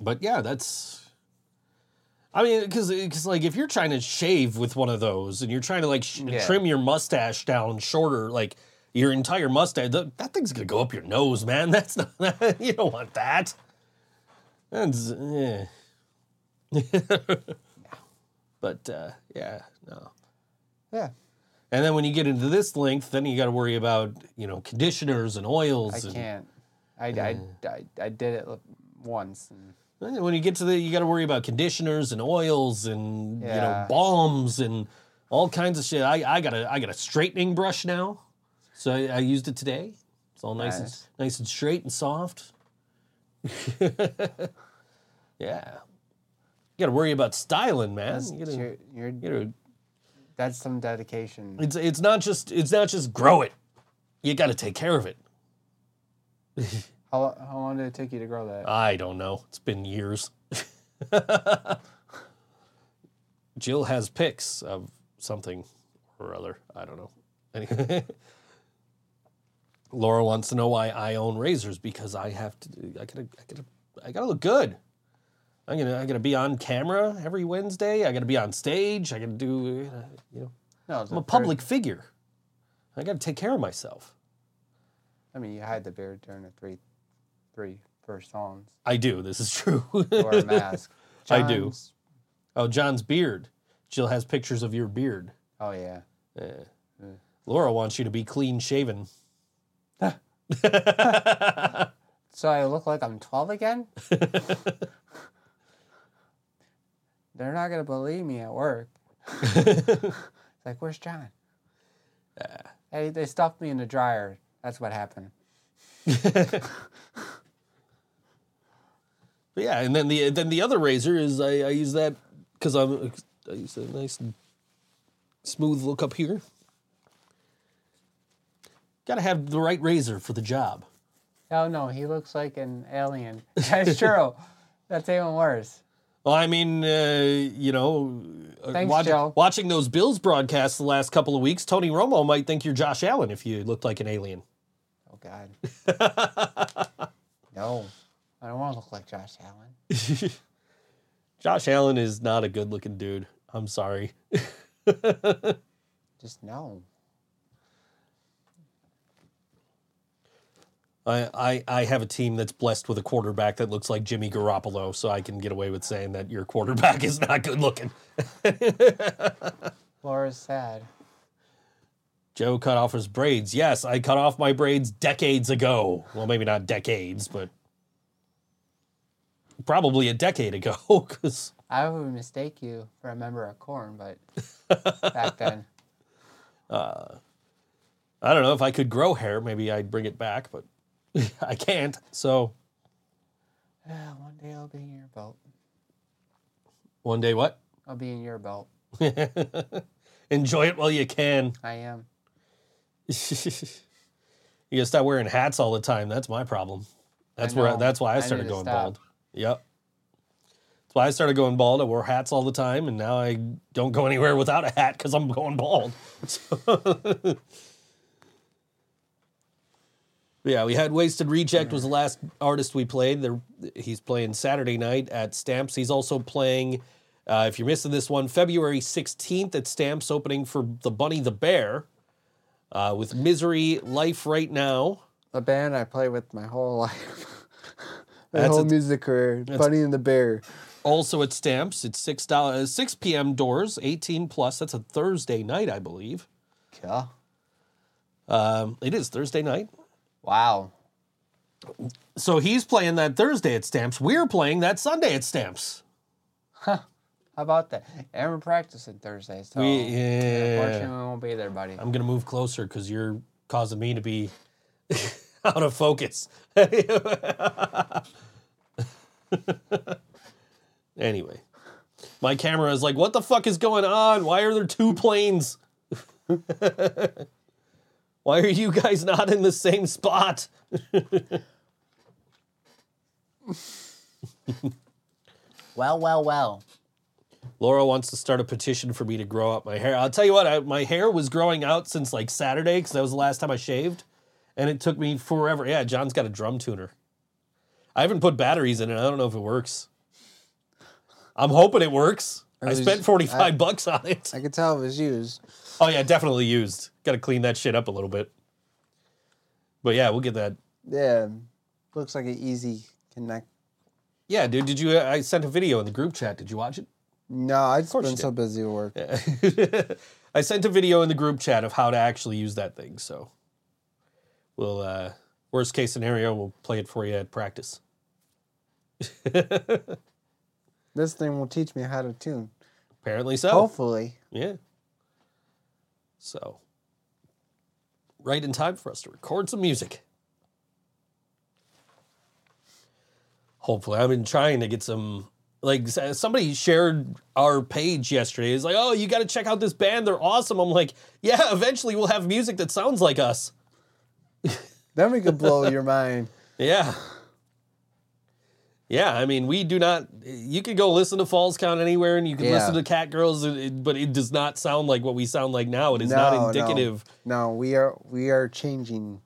But yeah, that's. I mean, because like if you're trying to shave with one of those and you're trying to like sh- Yeah. trim your mustache down shorter, like your entire mustache, th- that thing's gonna go up your nose, man. [laughs] That's not. [laughs] you don't want that. That's yeah. [laughs] but uh, yeah, no. Yeah. And then when you get into this length, then you got to worry about you know conditioners and oils. I and, can't. I, I, I, I did it once. And And When you get to the, you got to worry about conditioners and oils and you know Yeah. balms and all kinds of shit. I, I got a I got a straightening brush now, so I, I used it today. It's all nice and Nice. nice and straight and soft. [laughs] yeah, you got to worry about styling, man. that's, You gotta, you're, you're, you gotta- that's some dedication. it's it's not just it's not just grow it. You got to take care of it. How, how long did it take you to grow that? I don't know. It's been years. [laughs] Jill has pics of something or other. I don't know. Anyway. [laughs] Laura wants to know why I own razors because I have to. I gotta. I gotta. I gotta look good. I'm gonna. I gotta be on camera every Wednesday. I gotta be on stage. I gotta do. You know, no, I'm a public figure. I gotta take care of myself. I mean, you hide the beard during the three, three first songs. I do. This is true. Or a mask. [laughs] I do. John's- Oh, John's beard. Jill has pictures of your beard. Oh yeah. Laura wants you to be clean shaven. So I look like I'm 12 again? [laughs] They're not gonna believe me at work. it's [laughs] like, where's John? Hey, they stuffed me in the dryer. That's what happened. [laughs] But yeah, and then the then the other razor is I, I use that because I'm I use a nice smooth look up here. Got to have the right razor for the job. Oh no, he looks like an alien. That's [laughs] true. That's even worse. Well, I mean, uh, you know, uh, Thanks, watch- watching those Bills broadcasts the last couple of weeks, Tony Romo might think you're Josh Allen if you looked like an alien. Oh God. [laughs] no, I don't want to look like Josh Allen. [laughs] Josh Allen is not a good looking dude. I'm sorry. Just no. I, I, I have a team that's blessed with a quarterback that looks like Jimmy Garoppolo, so I can get away with saying that your quarterback [laughs] is not good looking. [laughs] Laura's sad. Joe cut off his braids. Yes, I cut off my braids decades ago. Well, maybe not decades, but probably a decade ago. [laughs] Because I would mistake you for a member of Korn, but back then. Uh, I don't know if I could grow hair, maybe I'd bring it back, but [laughs] I can't. So Yeah, one day I'll be in your belt. one day, what? I'll be in your belt. [laughs] Enjoy it while you can. I am. [laughs] you gotta stop wearing hats all the time. That's my problem. That's where. That's why I I started to going stop. bald. Yep. That's why I started going bald. I wore hats all the time, and now I don't go anywhere without a hat because I'm going bald. Yeah, we had Wasted Reject was the last artist we played. There, he's playing Saturday night at Stamps. He's also playing. Uh, if you're missing this one, February 16th at Stamps, opening for the Bunny the Bear uh, with Misery Life Right Now. A band I play with my whole [laughs] life. my That's whole a- music career. Bunny and the Bear. Also at Stamps, it's six dollars, six p.m. doors, eighteen plus. That's a Thursday night, I believe. Yeah. Um, it is Thursday night. Wow. So he's playing that Thursday at Stamps. We're playing that Sunday at Stamps. Huh. How about that? And we're practicing Thursday, so We- yeah. unfortunately we won't be there, buddy. I'm gonna move closer because you're causing me to be [laughs] out of focus. [laughs] anyway, my camera is like, what the fuck is going on? Why are there two planes? [laughs] Why are you guys not in the same spot? Well, well, well. Laura wants to start a petition for me to grow up my hair. I'll tell you what, I, my hair was growing out since like Saturday because that was the last time I shaved, and it took me forever. Yeah, John's got a drum tuner. I haven't put batteries in it. I don't know if it works. I'm hoping it works. I spent 45 I- bucks on it. I could tell it was used. Oh yeah, definitely used. Got to clean that shit up a little bit. But yeah, we'll get that. Yeah. Looks like an easy connect. Yeah, dude, did you? I sent a video in the group chat. Did you watch it? No, I've been so busy at work. [laughs] I sent a video in the group chat of how to actually use that thing. So we'll uh worst case scenario, we'll play it for you at practice. [laughs] This thing will teach me how to tune. Apparently so. Hopefully. Yeah. So right in time for us to record some music. Hopefully, I've been trying to get some. Like uh, somebody shared our page yesterday. It's like, oh, you got to check out this band. They're awesome. I'm like, yeah. Eventually, we'll have music that sounds like us. Then we could blow your mind. [laughs] Yeah. Yeah, I mean, we do not. You can go listen to Falls Count anywhere, and you can Yeah. listen to Cat Girls, but it does not sound like what we sound like now. It is not No, no. indicative. No, we are we are changing.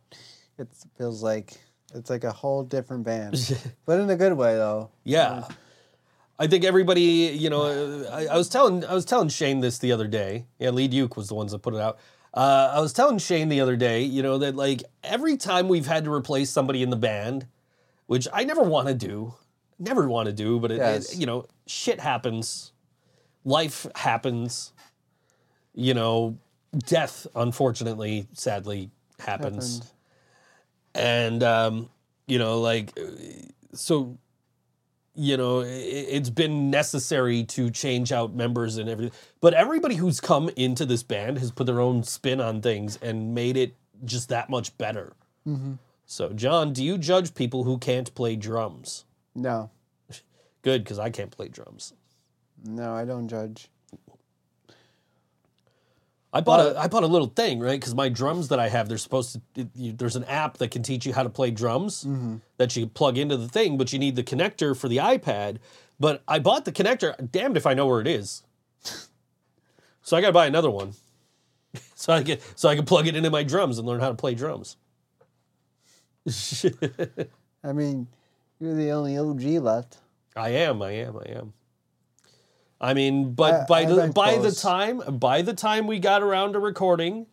It feels like it's like a whole different band, [laughs] but in a good way though. Yeah, I think everybody. You know, I, I was telling I was telling Shane this the other day. Yeah, Lead Uke was the ones that put it out. Uh, I was telling Shane the other day. You know that like every time we've had to replace somebody in the band, which I never want to do, never want to do, but it, it- you know, shit happens. life happens. You know, death, unfortunately, sadly, happens. Happened. And, um, you know, like, so, you know, it's been necessary to change out members and everything. But everybody who's come into this band has put their own spin on things and made it just that much better. So, John, do you judge people who can't play drums? No, Good, because I can't play drums. no, I don't judge. I bought a I bought a little thing, right? Because my drums that I have, they're supposed to. It, you, there's an app that can teach you how to play drums mm-hmm. that you plug into the thing, but you need the connector for the iPad. But I bought the connector. Damned if I know where it is. [laughs] so I got to buy another one, [laughs] so I can so I can plug it into my drums and learn how to play drums. [laughs] I mean, you're the only OG left. I am, I am, I am. I mean, but I- by the by the time by the time we got around to recording,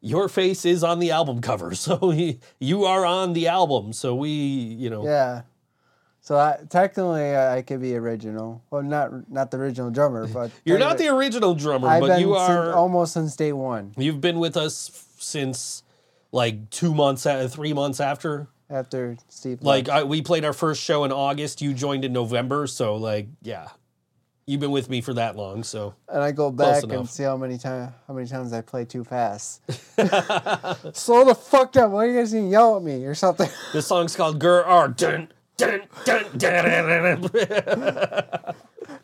your face is on the album cover, [laughs] so you, you are on the album. So we, you know, Yeah. So I, technically, I, could be original. Well, not not the original drummer, [laughs] but you're not the original drummer, I've but you are. almost since day one. You've been with us f- since like two months, uh, three months after. After Steve, Like. I, we played our first show in August. You joined in November, so like yeah, you've been with me for that long. So and I go back and see how many time how many times I play too fast. [laughs] Slow the fuck down! Why are you guys gonna yell at me or something? [laughs] this song's called "Gur R." Dun, dun, dun, dun.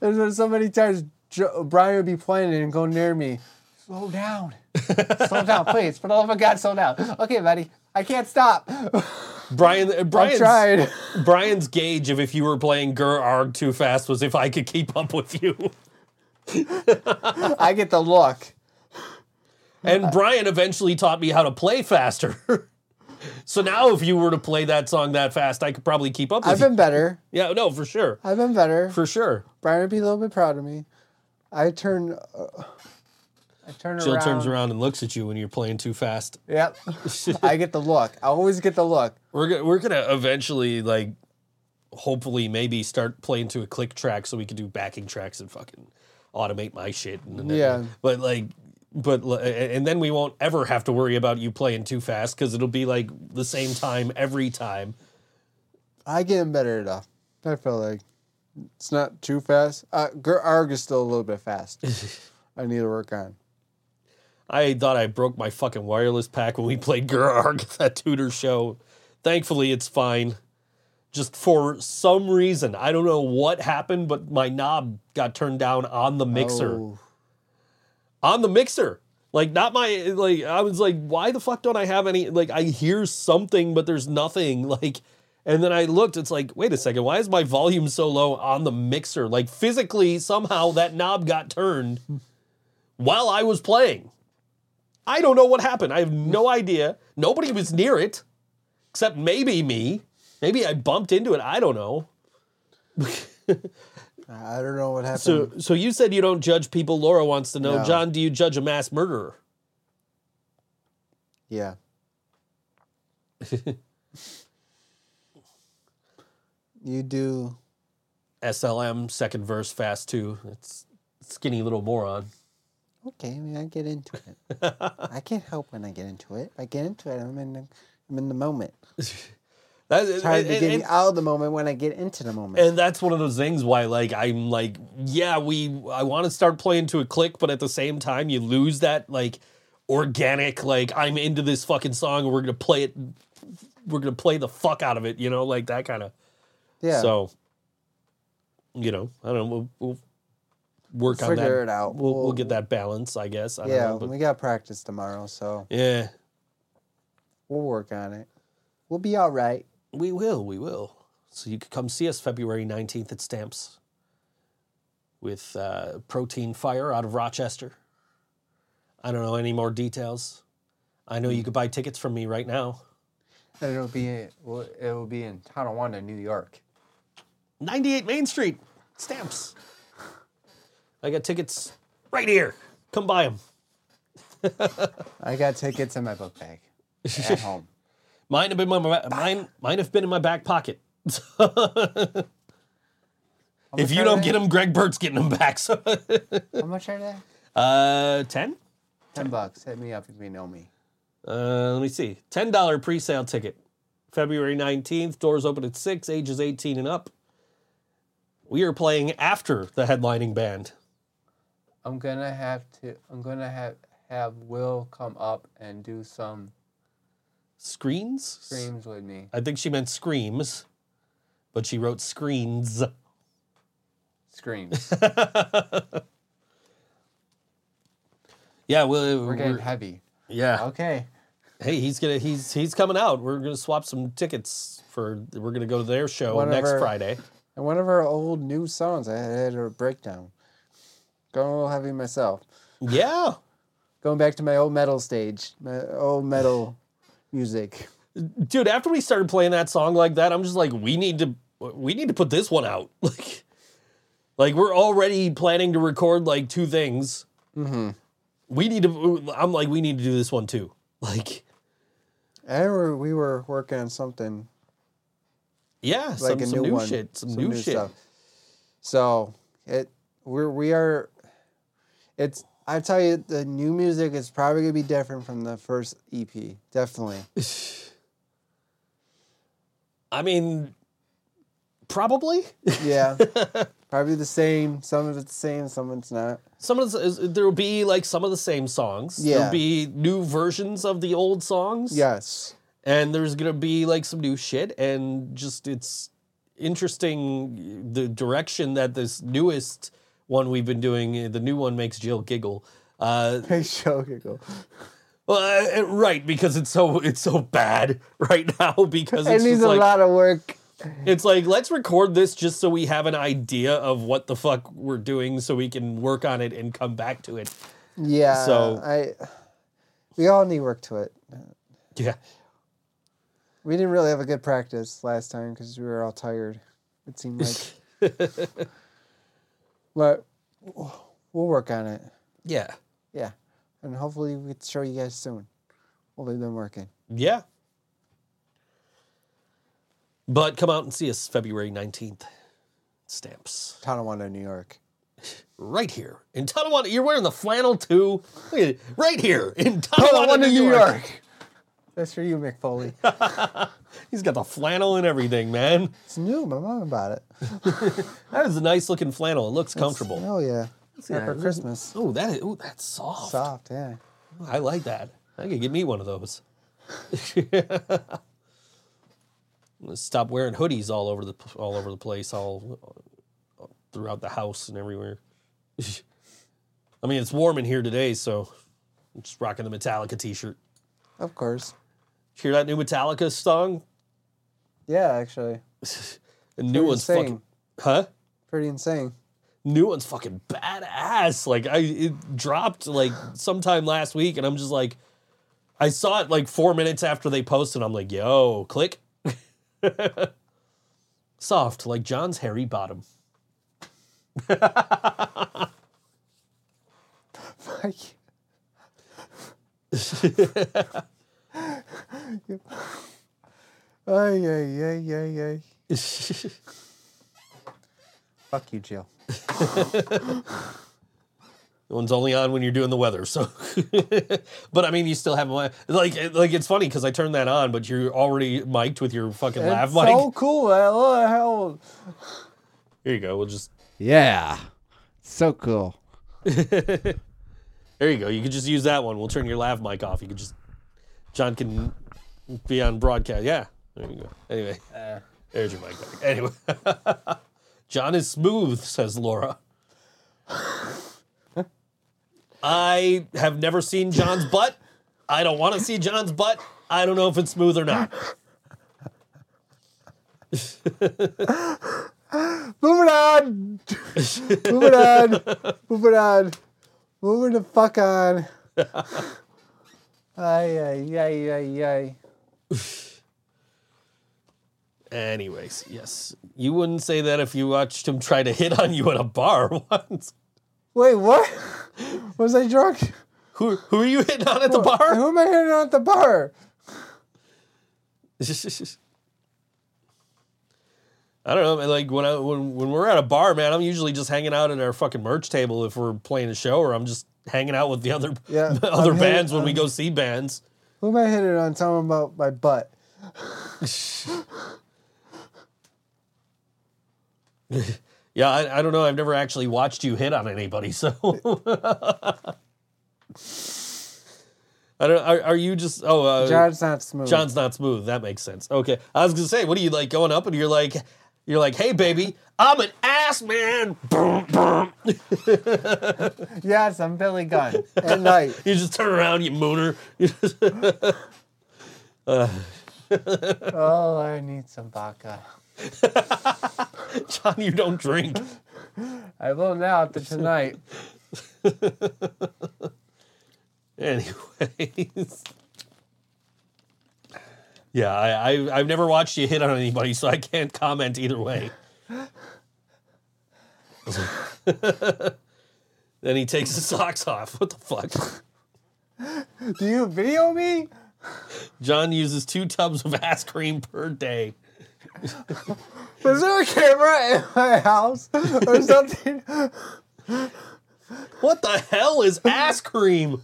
There's been so many times Jo- Brian would be playing it and go near me. Slow down. [laughs] slow down, please. For the love of God, slow down. Okay, buddy. I can't stop. Brian, I Brian's, tried. Brian's gauge of if you were playing Gur Arg too fast was if I could keep up with you. I get the look. And Brian eventually taught me how to play faster. [laughs] so now if you were to play that song that fast, I could probably keep up with I've you. been better. Yeah, no, for sure. I've been better. For sure. Brian would be a little bit proud of me. I turn. Uh, I turn Jill around. turns around and looks at you when you're playing too fast. Yep. [laughs] I get the look. I always get the look. We're gonna, we're gonna eventually like hopefully maybe start playing to a click track so we can do backing tracks and fucking automate my shit. And, Yeah. But like, but and then we won't ever have to worry about you playing too fast because it'll be like the same time every time. I get him better enough. I feel like it's not too fast. Uh, Arg is still a little bit fast. [laughs] I need to work on. I thought I broke my fucking wireless pack when we played Gurarg at that Tudor show. Thankfully, it's fine. Just for some reason, I don't know what happened, but my knob got turned down on the mixer. Oh, On the mixer. Like, not my, like, I was like, why the fuck don't I have any? Like, I hear something, but there's nothing. [laughs] Like, and then I looked, it's like, wait a second, why is my volume so low on the mixer? Like, physically, somehow that knob got turned while I was playing. I don't know what happened. I have no idea. Nobody was near it, except maybe me. Maybe I bumped into it. I don't know. I don't know what happened. So, so you said you don't judge people. Laura wants to know, No. John, do you judge a mass murderer? yeah. [laughs] you do. SLM, second verse, fast two. It's skinny little moron. Okay, I mean, I get into it. [laughs] I can't help when I get into it. If I get into it, I'm in the, I'm in the moment. [laughs] That, It's hard to get me out of the moment when I get into the moment. and that's one of those things why like i'm like yeah we i want to start playing to a click but at the same time you lose that like organic like i'm into this fucking song and we're gonna play it we're gonna play the fuck out of it you know like that kind of yeah. so you know i don't know we'll, we'll work on that. Figure it out. we'll, we'll We'll- get that balance i guess. I don't yeah, know, but we got practice tomorrow, so yeah. we'll work on it. We'll be all right. we will we will. So you could come see us february 19th at stamps with uh, protein fire out of rochester. I don't know any more details. I know you could buy tickets from me right now. And it'll be well, it will be in Tonawanda, New York. 98 main street stamps i got tickets right here come buy them [laughs] I got tickets in my book bag at [laughs] home. mine have been in my mine, mine have been in my back pocket [laughs] if you don't get them, Greg Burt's getting them back. So, How much are they? uh, ten. Ten bucks. Hit me up if you know me. Uh, let me see. Ten dollar pre-sale ticket. February nineteenth. Doors open at six. Ages eighteen and up. We are playing after the headlining band. I'm gonna have to. I'm gonna have have Will come up and do some Screens. screams with me. I think she meant screams, but she wrote screens. Screams. [laughs] Yeah, well, uh, We're getting we're- heavy. yeah. Okay. Hey, he's gonna he's he's coming out. We're gonna swap some tickets for. We're gonna go to their show One next our- Friday. And one of our old new songs, I had a breakdown. Going a little heavy myself. Yeah, [sighs] Going back to my old metal stage, my old metal [sighs] music. dude. After we started playing that song like that, I'm just like, we need to we need to put this one out. [laughs] Like, like we're already planning to record like two things. Mm-hmm. We need to. I'm like, we need to do this one too. [laughs] Like, And we we were working on something yeah, like some, a some new, new one, shit, some, new, shit. So it we're we are. It's I tell you, the new music is probably gonna be different from the first EP. Definitely. [sighs] I mean, probably. Yeah. [laughs] probably the same. Some of it's the same. Some of it's not. Some of the, there will be like some of the same songs. Yeah. There'll be new versions of the old songs. Yes. And there's gonna be like some new shit, and just it's interesting the direction that this newest one we've been doing. The new one makes Jill giggle. Uh, [laughs] Hey, show giggle. well, uh, right because it's so it's so bad [laughs] right now because It needs a like lot of work. it's like let's record this just so we have an idea of what the fuck we're doing, so we can work on it and come back to it. Yeah. So- I. We all need work to it. Yeah. We didn't really have a good practice last time because we were all tired. It seemed like. [laughs] but we'll work on it. Yeah. Yeah, and hopefully we can show you guys soon. What we've been working. Yeah. But come out and see us February 19th. Stamps. Tonawanda, New York. Right here in Tonawanda. You're wearing the flannel too. Look at it. Right here in Tonawanda, New, York. That's for you, McFoley. [laughs] He's got the flannel and everything, man. it's new. My mom bought it. [laughs] That is a nice looking flannel. It looks comfortable. Oh yeah. It's Yeah, for Christmas. Oh, that is, oh, that's soft. Soft, yeah. I like that. I could get me one of those. [laughs] Stop wearing hoodies all over the all over the place, all throughout the house and everywhere. I mean, it's warm in here today, so I'm just rocking the Metallica T-shirt. Of course. Hear that new Metallica song? Yeah, actually. [laughs] The new Pretty one's insane. fucking, huh? Pretty insane. New one's fucking badass. Like I, it dropped like sometime last week, and I'm just like, I saw it like four minutes after they posted. I'm like, yo, click. [laughs] Soft like John's hairy bottom. [laughs] Fuck. Ay, ay, ay, ay, ay. [laughs] Fuck you, Jill. The [laughs] one's only on when you're doing the weather. So, [laughs] but I mean, you still have a like like it's funny because I turned that on, but you're already mic'd with your fucking lav mic. so cool. I love how. Here you go. We'll just Yeah. So cool. there you go. You could just use that one. We'll turn your lav mic off. You could just John can be on broadcast. Yeah. There you go. Anyway, uh. there's your mic back. Anyway, [laughs] John is smooth, says Laura. I have never seen John's butt. I don't want to see John's butt. I don't know if it's smooth or not. [laughs] Moving on. Moving on. Moving on. Moving the fuck on. [laughs] Ay, ay, ay, ay, ay. Anyways, yes. You wouldn't say that if you watched him try to hit on you at a bar [laughs] once. Wait, what? Was I drunk? Who, who are you hitting on at the bar? Who am I hitting on at the bar? [laughs] I don't know. Like when I when when we're at a bar, man, I'm usually just hanging out at our fucking merch table if we're playing a show, or I'm just hanging out with the other Yeah, [laughs] other I'm hitting- bands when we I'm- go see bands. Who am I hitting on? Talking about my butt. Yeah, I, I don't know. I've never actually watched you hit on anybody, so [laughs] I don't. Are, are you just? Oh, uh, John's not smooth. John's not smooth. That makes sense. Okay, I was gonna say, what are you like going up and you're like, you're like, hey baby, I'm an ass man. Boom, boom. [laughs] Yes, I'm Billy Gunn. at night. [laughs] You just turn around, you mooner. Just- [laughs] oh, I need some vodka. John, you don't drink. I will now after tonight. Anyways. Yeah, I, I I've never watched you hit on anybody, so I can't comment either way. [laughs] then he takes his socks off. What the fuck? Do you video me? John uses two tubs of ass cream per day. Is there a camera in my house or something? What the hell is ass cream?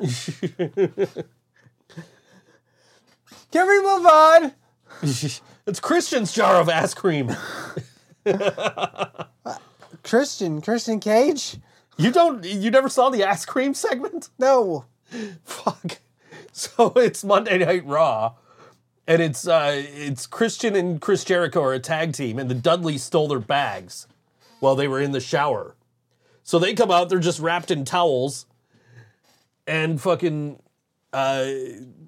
[laughs] Can we move on? it's Christian's jar of ass cream. [laughs] Christian, Christian Cage? You don't you never saw the ass cream segment? No. [laughs] Fuck. So it's Monday Night Raw, and it's uh, it's Christian and Chris Jericho are a tag team, and the Dudleys stole their bags while they were in the shower. So they come out, they're just wrapped in towels, and fucking. Uh,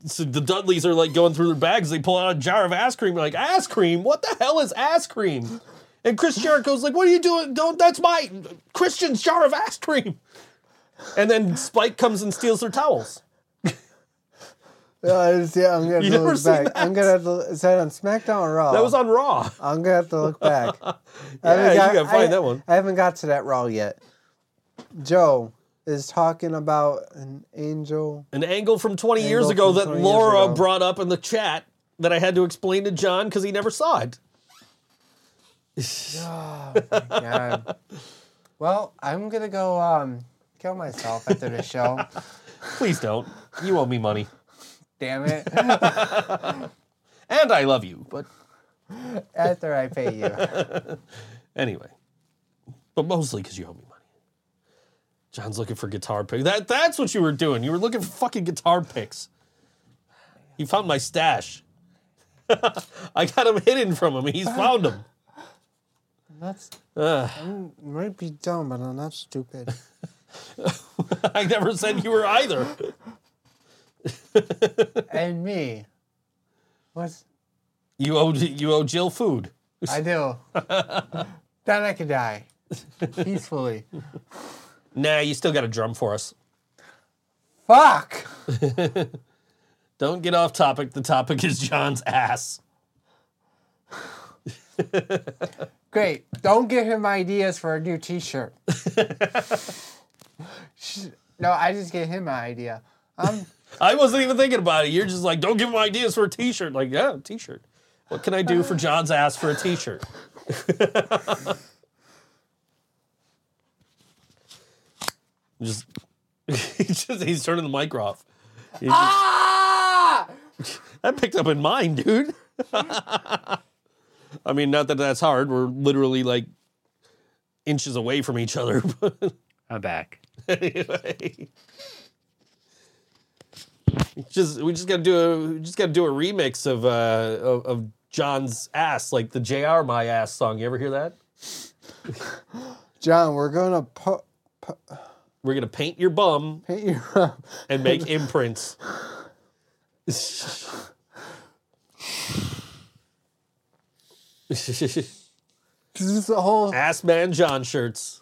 so the Dudleys are like going through their bags. They pull out a jar of ass cream. They're like, ass cream? What the hell is ass cream? And Chris Jericho's like, what are you doing? Don't. That's my Christian's jar of ass cream. And then Spike comes and steals their towels. Uh, yeah, I'm gonna have You to look back. that? I'm gonna have to. Is that on SmackDown or Raw? That was on Raw. I'm gonna have to look back. [laughs] I Yeah, you got- gotta find I- that one. I haven't got to that Raw yet. Joe is talking about an angel. An angle from 20 years ago from that Laura ago. brought up in the chat that I had to explain to John because he never saw it. [laughs] Yeah. Well, I'm gonna go um kill myself after the show. [laughs] Please don't. You owe me money. Damn it. [laughs] And I love you. But After I pay you. anyway. But mostly because you owe me money. John's looking for guitar picks. That, that's what you were doing. You were looking for fucking guitar picks. You found my stash. [laughs] I got him hidden from him. He's found them. That's Ugh. I might be dumb, but I'm not stupid. [laughs] I never said you were either. [laughs] And me. What's You owe you owe Jill food. I do. then I could die. Peacefully. Nah, you still got a drum for us. Fuck! [laughs] Don't get off topic. The topic is John's ass. Great. Don't give him ideas for a new t-shirt. [laughs] no, I just gave him an idea. Um, I wasn't even thinking about it. You're just like, don't give him ideas for a t-shirt. Like, yeah, t-shirt. What can I do for John's ass for a t-shirt? [laughs] just, [laughs] he's just he's turning the mic off. He's just- ah! [laughs] that picked up in mine, dude. [laughs] I mean, not that that's hard. We're literally like inches away from each other. I'm back. anyway, just we just gotta do a we just gotta do a remix of uh of, of John's ass, like the Jr. My Ass song. You ever hear that? John, we're gonna pu- We're gonna paint your bum paint you up. and make imprints. [laughs] [laughs] This is the whole. Ass Man John shirts.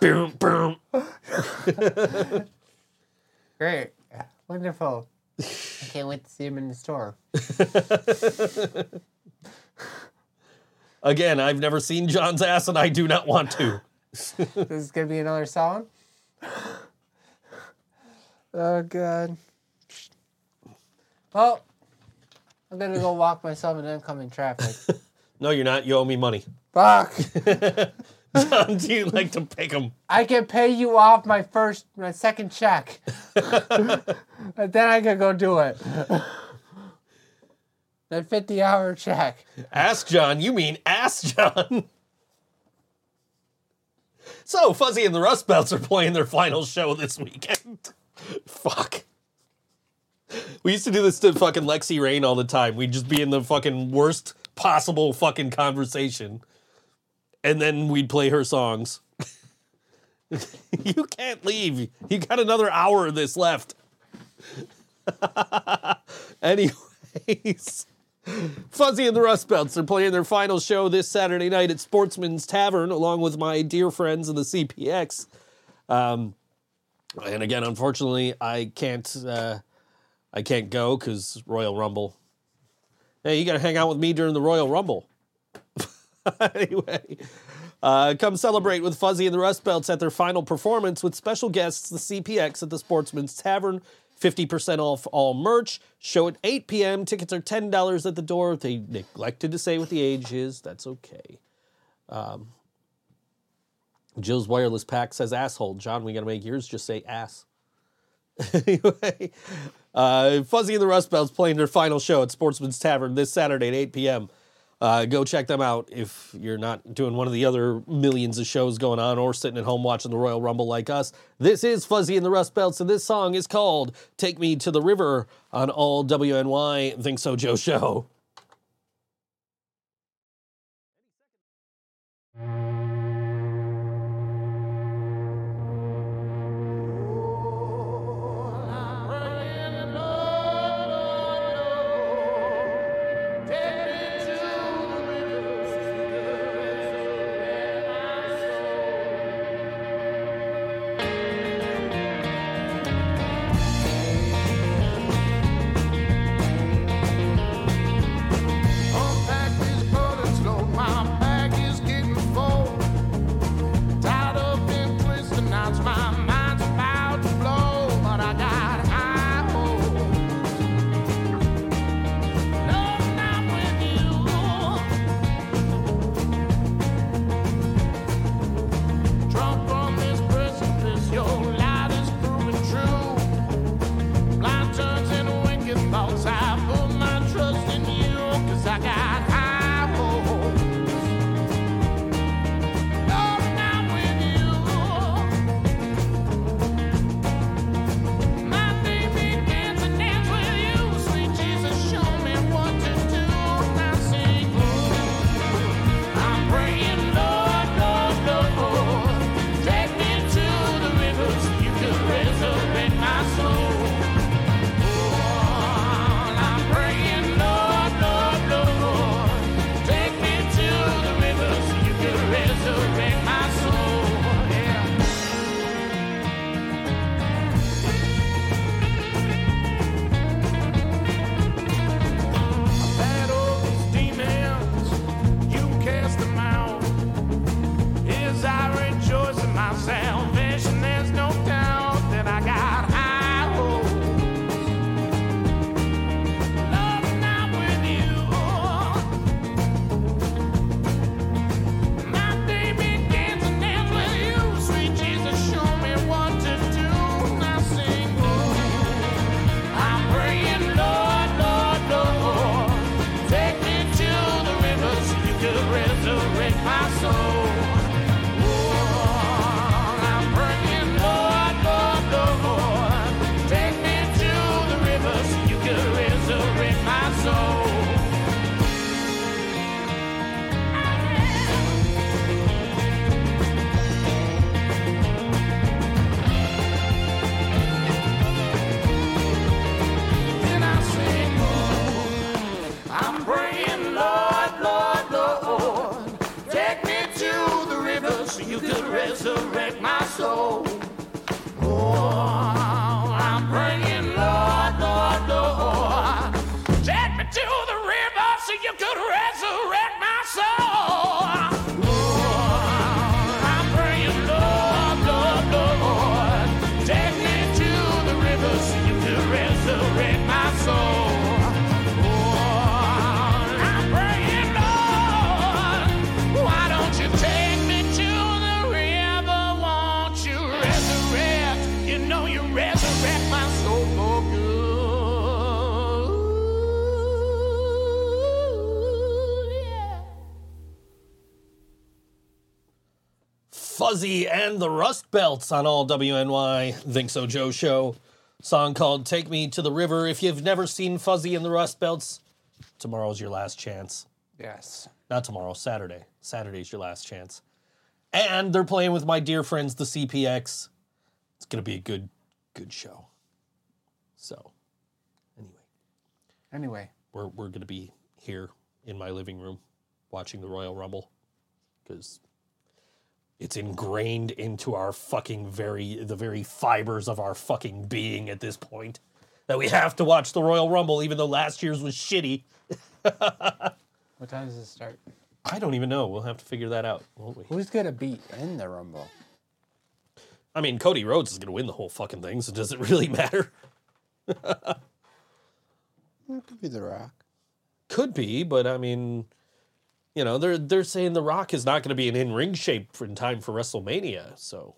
boom, boom. [laughs] Great. Wonderful. I can't wait to see him in the store. Again, I've never seen John's ass, and I do not want to. [laughs] This is gonna be another song. Oh God. Well, I'm gonna go walk myself in oncoming traffic. [laughs] No, you're not. You owe me money. Fuck. [laughs] John, do you like to pick them? I can pay you off my first, my second check. and then I can go do it. that 50 hour check. Ask John. You mean ask John. So, Fuzzy and the Rust Belts are playing their final show this weekend. [laughs] Fuck. We used to do this to fucking Lexi Rain all the time. We'd just be in the fucking worst possible fucking conversation. And then we'd play her songs. [laughs] you can't leave. You got another hour of this left. [laughs] Anyways. Fuzzy and the Rust Belts are playing their final show this Saturday night at Sportsman's Tavern, along with my dear friends in the CPX. Um, and again, unfortunately, I can't. Uh, I can't go because Royal Rumble. Hey, you got to hang out with me during the Royal Rumble. [laughs] anyway, uh, come celebrate with Fuzzy and the Rust Belts at their final performance with special guests, the CPX at the Sportsman's Tavern. 50% off all merch. Show at 8 p.m. Tickets are $10 at the door. They neglected to say what the age is. That's okay. Um, Jill's wireless pack says asshole. John, we got to make yours just say ass. [laughs] anyway, uh, Fuzzy and the Rust Belts playing their final show at Sportsman's Tavern this Saturday at 8 p.m. Uh, go check them out if you're not doing one of the other millions of shows going on or sitting at home watching the Royal Rumble like us. This is Fuzzy and the Rust Belts, and this song is called Take Me to the River on all WNY Think So Joe Show. Fuzzy and the Rust Belts on all WNY Think So Joe show. Song called Take Me to the River. If you've never seen Fuzzy and the Rust Belts, tomorrow's your last chance. Yes. Not tomorrow, Saturday. Saturday's your last chance. And they're playing with my dear friends, the CPX. It's going to be a good, good show. So, anyway, Anyway, we're, we're going to be here in my living room watching the Royal Rumble because it's ingrained into our fucking very, the very fibers of our fucking being at this point that we have to watch the Royal Rumble, even though last year's was shitty. [laughs] what time does it start? I don't even know. We'll have to figure that out, won't we? Who's gonna beat in the Rumble? I mean, Cody Rhodes is going to win the whole fucking thing, so does it really [laughs] matter? It could be The Rock. Could be, but I mean, you know, they're they're saying The Rock is not going to be in in ring shape in time for WrestleMania. So,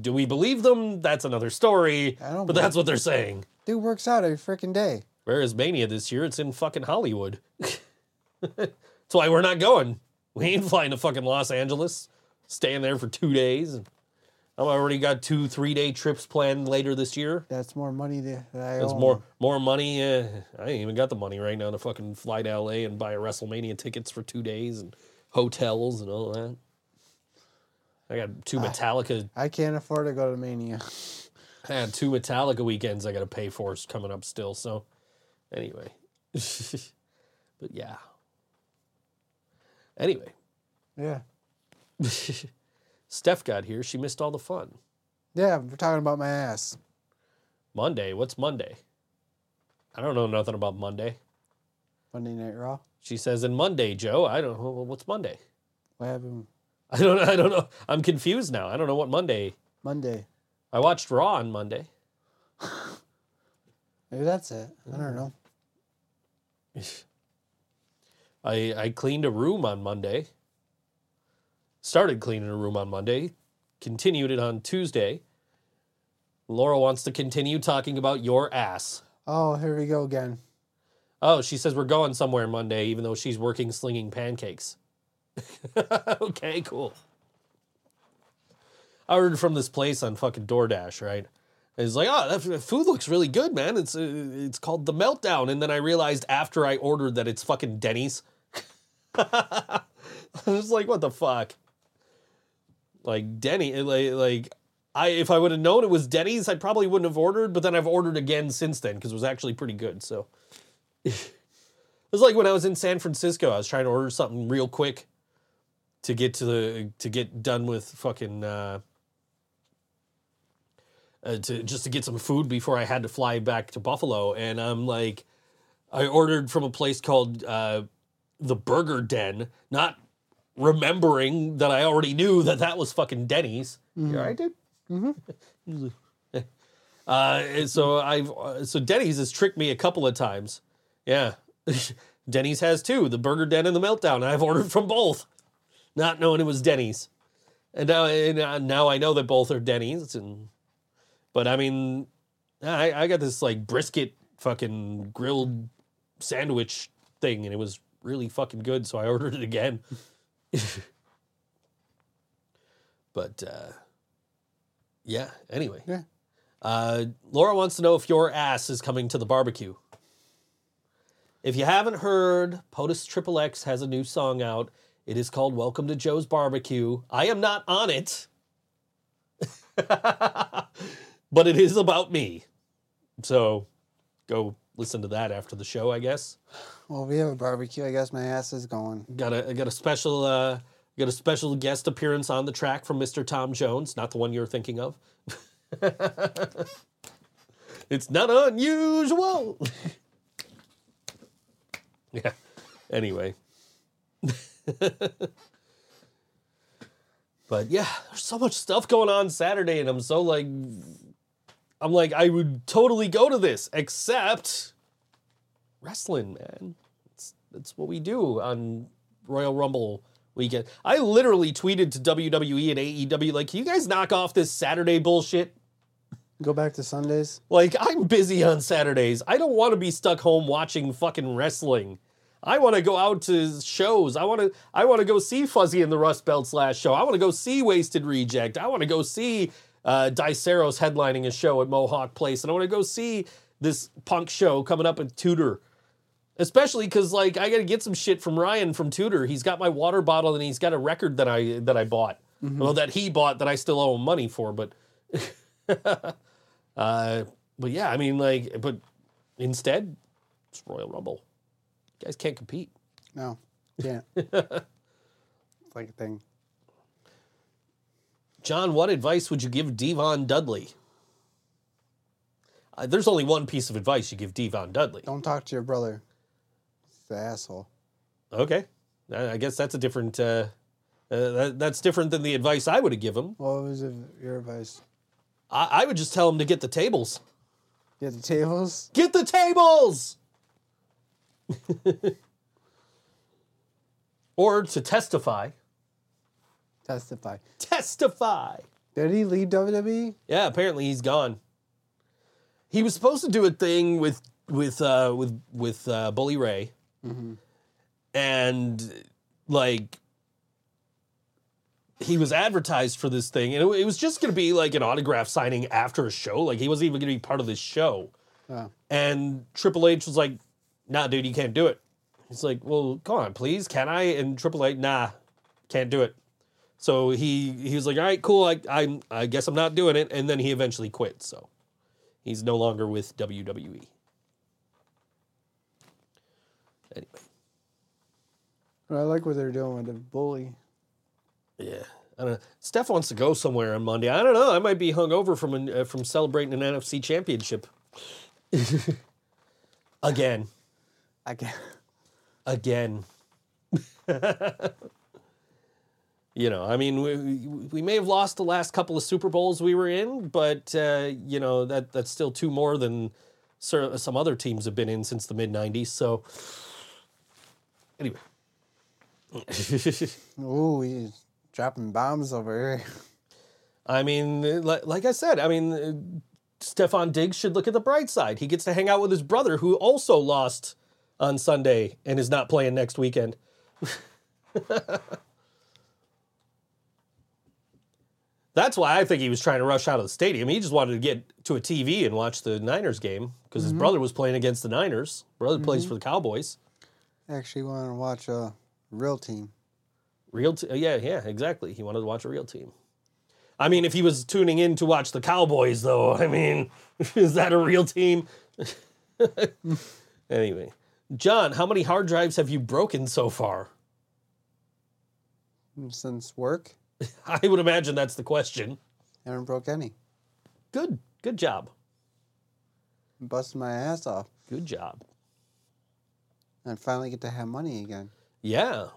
do we believe them? That's another story. I don't But that's what they're saying. Dude works out every freaking day. where is Mania this year, it's in fucking Hollywood. [laughs] that's why we're not going. We ain't flying to fucking Los Angeles, staying there for two days. I've already got two three day trips planned later this year. That's more money that I There's owe more more money. Uh, I ain't even got the money right now to fucking fly to LA and buy a WrestleMania tickets for two days and hotels and all that. I got two Metallica. I can't afford to go to Mania. [laughs] I had two Metallica weekends I got to pay for coming up still. So, anyway, [laughs] but yeah. Anyway, Yeah. [laughs] Steph got here. She missed all the fun. Yeah, we're talking about my ass. Monday. What's Monday? I don't know nothing about Monday. Monday Night Raw. She says, "In Monday, Joe." I don't know what's Monday. What happened I don't. I don't know. I'm confused now. I don't know what Monday. Monday? I watched Raw on Monday. [laughs] Maybe that's it. I don't know. [laughs] I I cleaned a room on Monday. Started cleaning a room on Monday. Continued it on Tuesday. Laura wants to continue talking about your ass. Oh, here we go again. Oh, she says we're going somewhere Monday, even though she's working slinging pancakes. [laughs] okay, cool. I ordered from this place on fucking DoorDash, right? And it's like, oh, that food looks really good, man. It's uh, it's called the Meltdown, and then I realized after I ordered that it's fucking Denny's. [laughs] I was like, what the fuck? Like Denny, like like I if I would have known it was Denny's, I probably wouldn't have ordered. But then I've ordered again since then because it was actually pretty good. So [laughs] it was like when I was in San Francisco, I was trying to order something real quick to get to the to get done with fucking uh, uh, to just to get some food before I had to fly back to Buffalo, and I'm like, I ordered from a place called uh, the Burger Den, not remembering that I already knew that that was fucking Denny's. Yeah, I did. [laughs] [laughs] Uh, so I've uh, so Denny's has tricked me a couple of times. Yeah, [laughs] Denny's has too. The Burger Den and the Meltdown. I've ordered from both, not knowing it was Denny's, and now and uh, now I know that both are Denny's. And but I mean, I I got this like brisket fucking grilled sandwich thing, and it was really fucking good. So I ordered it again. [laughs] but uh, yeah. Anyway. Yeah. Uh, Laura wants to know if your ass is coming to the barbecue. If you haven't heard, POTUS Triple X has a new song out. It is called Welcome to Joe's Barbecue. I am not on it, [laughs] but it is about me. So go listen to that after the show, I guess. Well, we have a barbecue. I guess my ass is going. Got a I got a special uh got a special guest appearance on the track from Mr. Tom Jones, not the one you're thinking of. [laughs] it's not unusual. [laughs] yeah. Anyway. [laughs] but yeah, there's so much stuff going on Saturday and I'm so like I'm like I would totally go to this except wrestling, man. It's that's what we do on Royal Rumble weekend. I literally tweeted to WWE and AEW like, "Can you guys knock off this Saturday bullshit?" Go back to Sundays. Like, I'm busy on Saturdays. I don't want to be stuck home watching fucking wrestling. I want to go out to shows. I want to I want to go see Fuzzy and the Rust Belts last show. I want to go see Wasted Reject. I want to go see uh, Diceros headlining a show at Mohawk Place, and I want to go see this punk show coming up at Tudor. Especially because like I got to get some shit from Ryan from Tudor. He's got my water bottle and he's got a record that I that I bought. Well, that he bought that I still owe him money for, but [laughs] uh, but yeah, I mean like, but instead, it's Royal Rumble. You guys can't compete. No, can't. [laughs] it's like a thing. John, what advice would you give D-Von Dudley? Uh, there's only one piece of advice you give D-Von Dudley. Don't talk to your brother. He's the asshole. Okay, I guess that's a different. Uh, uh, that, that's different than the advice I would have given him. What was your advice? I, I would just tell him to get the tables. Get the tables. Get the tables! [laughs] or to testify. Testify. Testify! Did he leave WWE? Yeah, apparently he's gone. He was supposed to do a thing with with uh, with with uh, Bully Ray, and like he was advertised for this thing, and it, it was just going to be like an autograph signing after a show. Like he wasn't even going to be part of this show. Oh. And Triple H was like, "Nah, dude, you can't do it." He's like, "Well, come on, please, can I?" And Triple H, "Nah, can't do it." So he he was like, "All right, cool. I I I guess I'm not doing it." And then he eventually quit. So he's no longer with WWE. Anyway, I like what they're doing with the bully. yeah. I don't know. Steph wants to go somewhere on Monday. I don't know. I might be hungover from an, uh, from celebrating an NFC championship. [laughs] Again. Can't. again. [laughs] you know, I mean, we, we- may have lost the last couple of Super Bowls we were in, but uh, you know that that's still two more than some other teams have been in since the mid '90s. So, anyway, [laughs] Ooh, he's dropping bombs over here. I mean, like, like I said, I mean, uh, Stefon Diggs should look at the bright side. He gets to hang out with his brother, who also lost on Sunday and is not playing next weekend. [laughs] That's why I think he was trying to rush out of the stadium. He just wanted to get to a TV and watch the Niners game because his mm-hmm. brother was playing against the Niners. Brother mm-hmm. plays for the Cowboys. Actually, wanted to watch a real team. Real, t- yeah, yeah, exactly. He wanted to watch a real team. I mean, if he was tuning in to watch the Cowboys, though, [laughs] I mean, [laughs] is that a real team? [laughs] anyway, John, how many hard drives have you broken so far? Since work, [laughs] I would imagine that's the question. haven't broke any. Good, good job, busting my ass off. good job. And finally get to have money again. Yeah.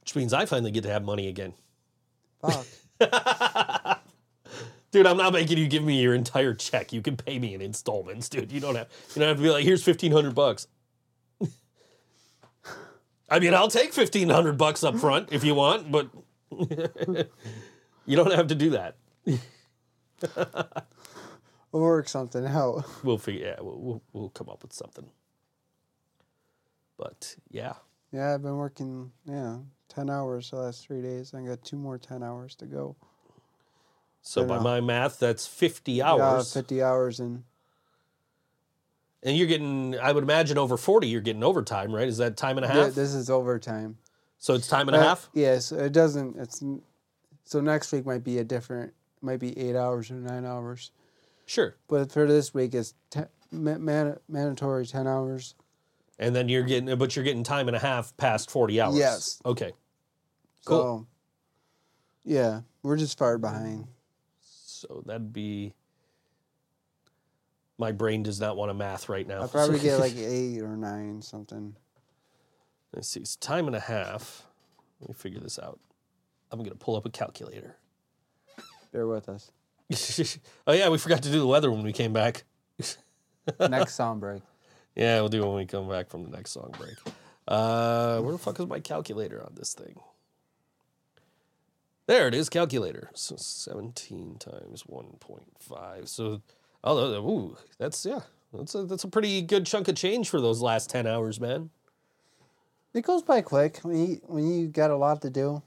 Which means I finally get to have money again. Fuck. [laughs] Dude, I'm not making you give me your entire check. You can pay me in installments, dude. You don't have you don't have to be like, here's fifteen hundred bucks. I mean, I'll take fifteen hundred bucks up front if you want, but [laughs] you don't have to do that. [laughs] we'll work something out. We'll figure. Yeah, we'll we'll, we'll come up with something. But yeah, Yeah, I've been working, yeah, 10 hours the last three days. I got two more 10 hours to go. so by know. my math, that's fifty hours, 50 hours in. And you're getting. I would imagine over forty, you're getting overtime, right? Is that time and a half? this is overtime. so it's time and a Uh, half. Yes, it doesn't. It's so next week might be a different. Might be eight hours or nine hours. Sure. But for this week, it's ten, ma- man, mandatory ten hours. And then you're getting, but you're getting time and a half past 40 hours. Yes. Okay. Cool. So, yeah, we're just far behind. So that'd be. My brain does not want to math right now. I'll probably get like [laughs] eight or nine something. Let's see. It's time and a half. Let me figure this out. I'm going to pull up a calculator. Bear with us. [laughs] oh, yeah. We forgot to do the weather when we came back. [laughs] Next song break. Yeah, we'll do it when we come back from the next song break. Uh, where the fuck is my calculator on this thing? There it is, calculator. So 17 times 1.5. So, oh, ooh, that's, yeah, That's a that's a pretty good chunk of change for those last ten hours, man. It goes by quick when you when you got a lot to do.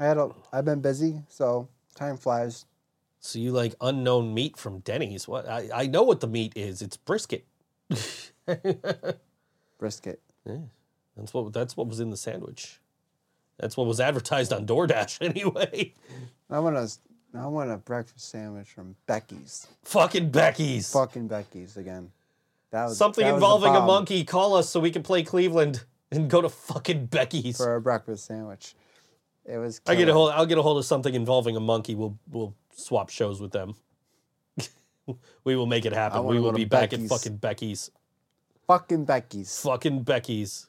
I had a I've been busy, so time flies. So you like unknown meat from Denny's? What I, I know what the meat is. It's brisket. [laughs] Brisket. Yeah, That's what that's what was in the sandwich. That's what was advertised on DoorDash [laughs] anyway. I want a I want a breakfast sandwich from Becky's. Fucking Becky's. Fucking Becky's again. That was Something that was the involving a monkey. Call us so we can play Cleveland and go to fucking Becky's. for a breakfast sandwich. It was. I get a hold. I'll get a hold of something involving a monkey. We'll we'll swap shows with them. [laughs] we will make it happen. We will be back at fucking Becky's. fucking Becky's. Fucking Becky's.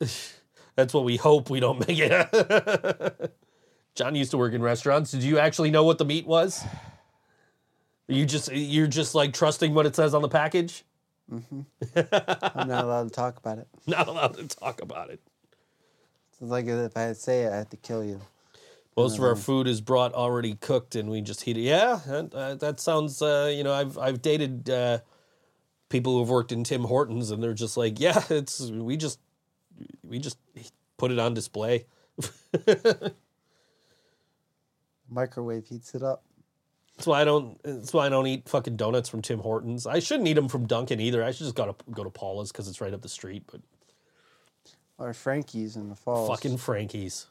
[laughs] That's what we hope we don't make it. [laughs] John used to work in restaurants. Did you actually know what the meat was? You just you're just like trusting what it says on the package. I'm not allowed to talk about it. [laughs] Not allowed to talk about it. It's like if I say it, I have to kill you. Most of our food is brought already cooked, and we just heat it. Yeah, that, uh, that sounds. Uh, you know, I've I've dated uh, people who've worked in Tim Hortons, and they're just like, yeah, it's we just we just put it on display. [laughs] Microwave heats it up. That's why I don't. That's why I don't eat fucking donuts from Tim Hortons. I shouldn't eat them from Dunkin' either. I should just go to go to Paula's because it's right up the street. But Or Frankie's in the falls. fucking Frankie's.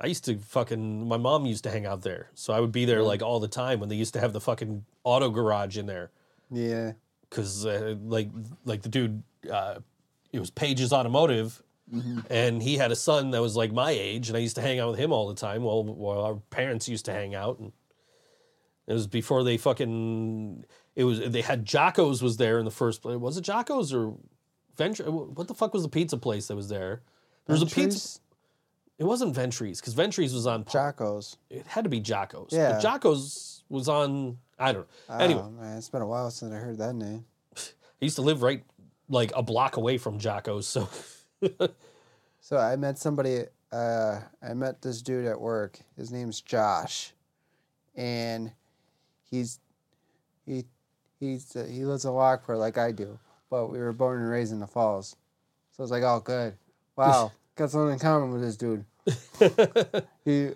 I used to fucking. My mom used to hang out there, so I would be there like all the time when they used to have the fucking auto garage in there. Yeah. because uh, like like the dude uh, it was Page's Automotive Mm-hmm. and he had a son that was like my age and i used to hang out with him all the time while, while our parents used to hang out and it was before they fucking it was they had jocko's was there in the first place was it jocko's or venture what the fuck was the pizza place that was there there was a pizza it wasn't ventries because ventries was on Jocko's. it had to be jocko's Yeah. but jocko's was on i don't know oh, anyway Oh, man, it's been a while since I heard that name. [laughs] I used to live right like a block away from Jocko's, so [laughs] So I met somebody. Uh, I met this dude at work. His name's Josh, and he's he he's uh, he lives in Lockport like I do, but we were born and raised in the Falls. So I was like, oh, good. Wow, [laughs] got something in common with this dude. [laughs] he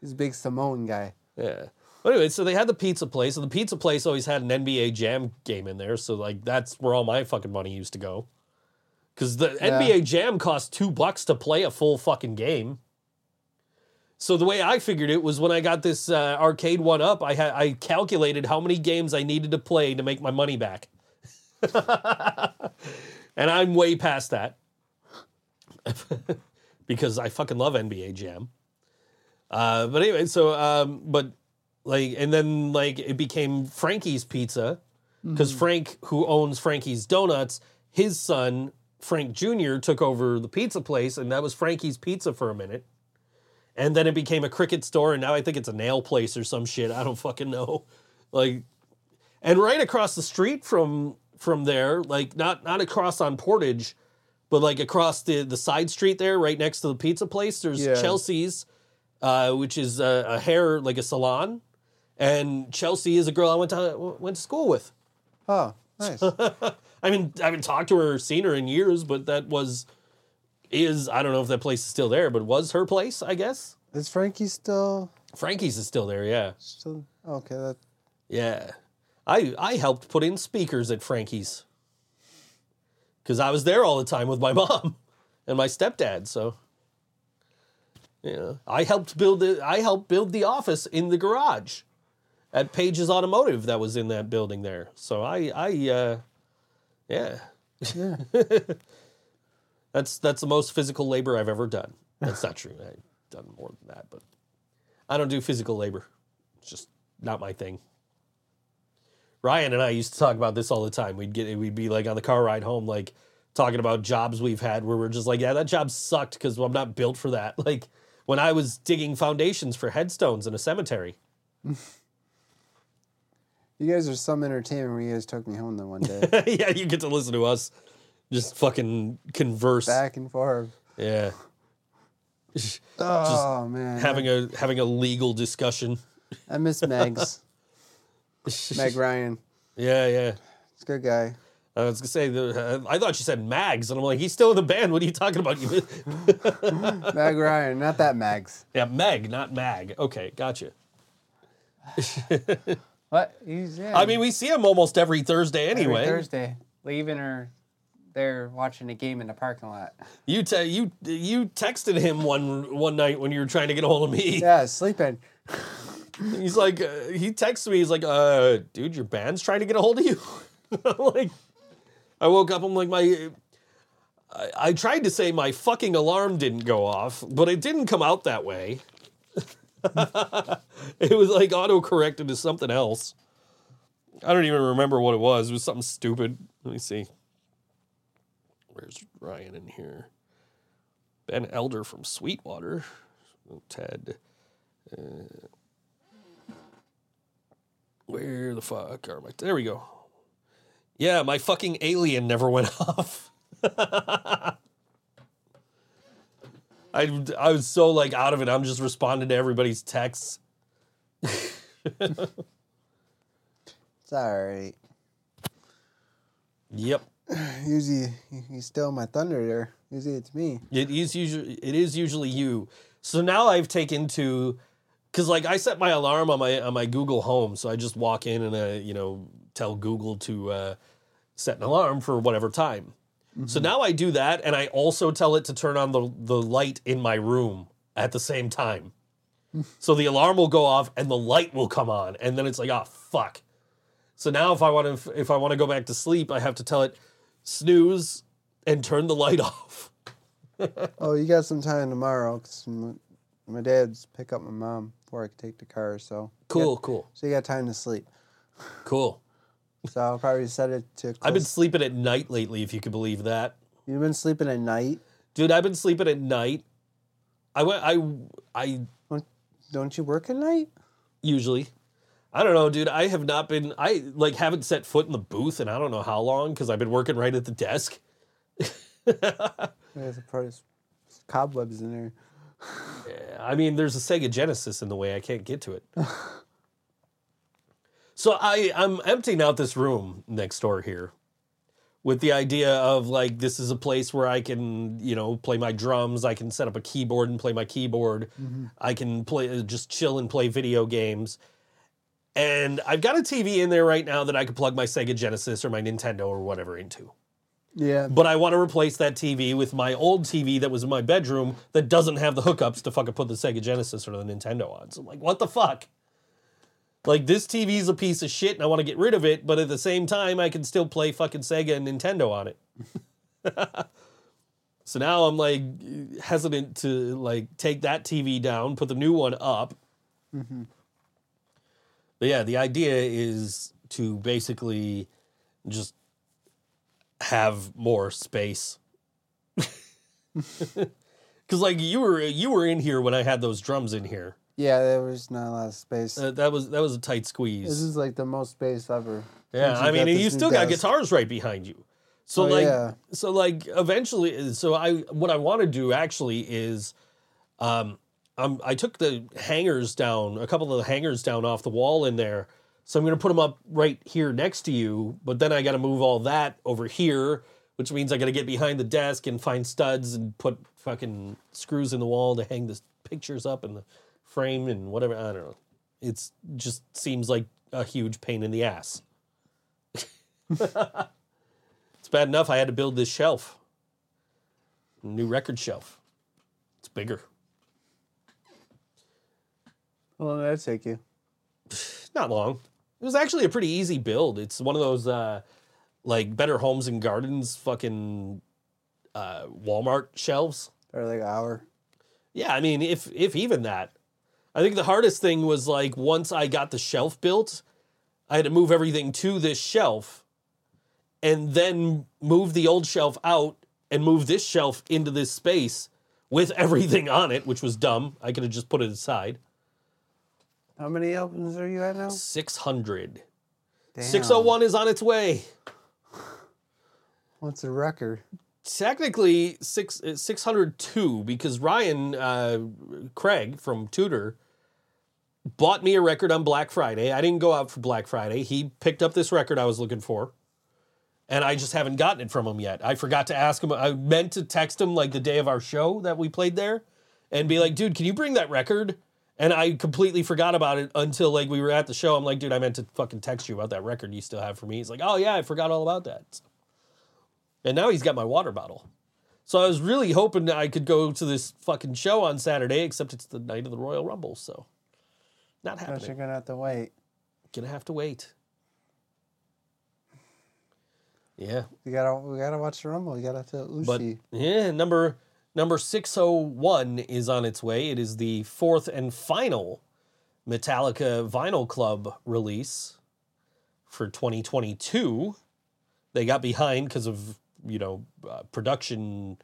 he's a big Samoan guy. yeah. But anyway, so they had the pizza place, and the pizza place always had an NBA Jam game in there, so like that's where all my fucking money used to go. Because the Yeah. NBA Jam cost two bucks to play a full fucking game. So the way I figured it was when I got this uh, arcade one up, I had I calculated how many games I needed to play to make my money back, [laughs] and I'm way past that [laughs] because I fucking love NBA Jam. Uh, but anyway, so um, but like, and then like it became Frankie's Pizza because Frank, who owns Frankie's Donuts, his son Frank Jr. took over the pizza place, and that was Frankie's Pizza for a minute. And then it became a cricket store, and now I think it's a nail place or some shit. I don't fucking know. Like, and right across the street from from there, like not not across on Portage, but like across the the side street there, right next to the pizza place, there's Yeah. Chelsea's, uh, which is a, a hair like a salon, and Chelsea is a girl I went to went to school with. Oh, nice. [laughs] I mean, I haven't talked to her or seen her in years, but that was is I don't know if that place is still there, but was her place, I guess. Is Frankie still Frankie's is still there, yeah. still okay? That Yeah. I I helped put in speakers at Frankie's. Cuz I was there all the time with my [laughs] mom and my stepdad, so yeah. I helped build the I helped build the office in the garage at Page's Automotive that was in that building there. So I I uh yeah. yeah. [laughs] That's that's the most physical labor I've ever done. That's not true. I've done more than that, but I don't do physical labor. It's just not my thing. Ryan and I used to talk about this all the time. We'd get we'd be like on the car ride home, like talking about jobs we've had where we're just like, yeah, that job sucked because I'm not built for that. [laughs] Like when I was digging foundations for headstones in a cemetery. You guys are some entertainment when you guys took me home that one day. [laughs] yeah, you get to listen to us just fucking converse. Back and forth. Yeah. [laughs] Oh man. having a having a legal discussion. I miss Megs. [laughs] Meg Ryan. Yeah, yeah. It's a good guy. I was gonna say, the, uh, I thought you said Mags, and I'm like, he's still in the band. What are you talking about? You, Meg Ryan, not that Mags. yeah, Meg, not Mag. Okay, gotcha. What? He's yeah. I mean, we see him almost every Thursday every anyway. Thursday, leaving or they're watching a game in the parking lot. You te- you you texted him one one night when you were trying to get a hold of me. Yeah, sleeping. [laughs] He's like, uh, he texts me. He's like, uh, dude, your band's trying to get a hold of you. [laughs] I'm like, I woke up. I'm like, my. I, I tried to say my fucking alarm didn't go off, but it didn't come out that way. [laughs] [laughs] it was like auto corrected to something else. I don't even remember what it was. It was something stupid. Let me see. Where's Ryan in here? Ben Elder from Sweetwater. Ted. Uh, where the fuck are my? There we go. Yeah, my fucking alien never went [laughs] off. [laughs] I I was so like out of it. I'm just responding to everybody's texts. It's all right. Yep. [sighs] Usually, you steal my thunder there. Usually, it's me. It is usually it is usually you. So now I've taken to because like I set my alarm on my on my Google Home, so I just walk in and I you know tell Google to uh, set an alarm for whatever time. So now I do that, and I also tell it to turn on the the light in my room at the same time. So the alarm will go off and the light will come on, and then it's like, oh fuck. So now if I want to if I want to go back to sleep, I have to tell it snooze and turn the light [laughs] off. Oh, you got some time tomorrow? 'cause my, my dad's pick up my mom before I can take the car. So Cool, cool, So you got time to sleep. cool. [laughs] So I'll probably set it to. I've been sleeping at night lately, if you can believe that. You've been sleeping at night. Dude, I've been sleeping at night. I went I I Don't you work at night? usually I don't know, dude. I have not been I like haven't set foot in the booth in I don't know how long because I've been working right at the desk. There's probably s- cobwebs in there. [laughs] I mean, there's a Sega Genesis in the way. I can't get to it. [laughs] so I I'm emptying out this room next door here with the idea of like this is a place where I can, you know, play my drums, I can set up a keyboard and play my keyboard. Mm-hmm. I can play uh, just chill and play video games. And I've got a TV in there right now that I could plug my Sega Genesis or my Nintendo or whatever into. Yeah. But I want to replace that TV with my old TV that was in my bedroom that doesn't have the hookups to fucking put the Sega Genesis or the Nintendo on. So I'm like, what the fuck? Like this TV is a piece of shit and I want to get rid of it, but at the same time I can still play fucking Sega and Nintendo on it. [laughs] so now I'm like hesitant to like take that TV down, put the new one up. Mm-hmm. But yeah, the idea is to basically just have more space. [laughs] Cause like you were you were in here when I had those drums in here. Yeah, there was not a lot of space. Uh, that was that was a tight squeeze. this is like the most space ever. Yeah, I mean you still got desk. guitars right behind you. So Oh, like yeah. so like eventually so I what I want to do actually is um um I took the hangers down, a couple of the hangers down off the wall in there. So I'm going to put them up right here next to you, but then I got to move all that over here, which means I got to get behind the desk and find studs and put fucking screws in the wall to hang the pictures up and the frame and whatever. I don't know. It's just seems like a huge pain in the ass. [laughs] it's bad enough I had to build this shelf, new record shelf. It's bigger. How long did that take you? Not long. It was actually a pretty easy build. It's one of those uh, like Better Homes and Gardens fucking uh, Walmart shelves. Or like an hour? Yeah, I mean, if if even that. I think the hardest thing was like once I got the shelf built, I had to move everything to this shelf and then move the old shelf out and move this shelf into this space with [laughs] everything on it, which was dumb. I could have just put it aside. How many albums are you at now? 600. Damn. 601 is on its way. What's the record? technically six uh, 602 because Ryan uh, Craig from Tudor bought me a record on Black Friday. I didn't go out for Black Friday. He picked up this record I was looking for, and I just haven't gotten it from him yet. I forgot to ask him. I meant to text him like the day of our show that we played there, and be like, "Dude, can you bring that record?" And I completely forgot about it until like we were at the show. I'm like, "Dude, I meant to fucking text you about that record you still have for me." He's like, "Oh yeah, I forgot all about that." And now he's got my water bottle. So I was really hoping I could go to this fucking show on Saturday, except it's the night of the Royal Rumble, so not Guess you're gonna have to wait. Gonna have to wait. Yeah, We gotta we gotta watch the rumble. We gotta feel but yeah, number number six oh one is on its way. It is the fourth and final Metallica Vinyl Club release for 2022. They got behind because of you know uh, production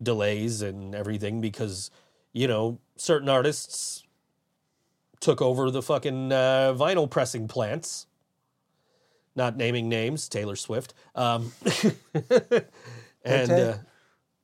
delays and everything because you know certain artists took over the fucking uh, vinyl pressing plants. Not naming names, Taylor Swift. Um, [laughs] and uh,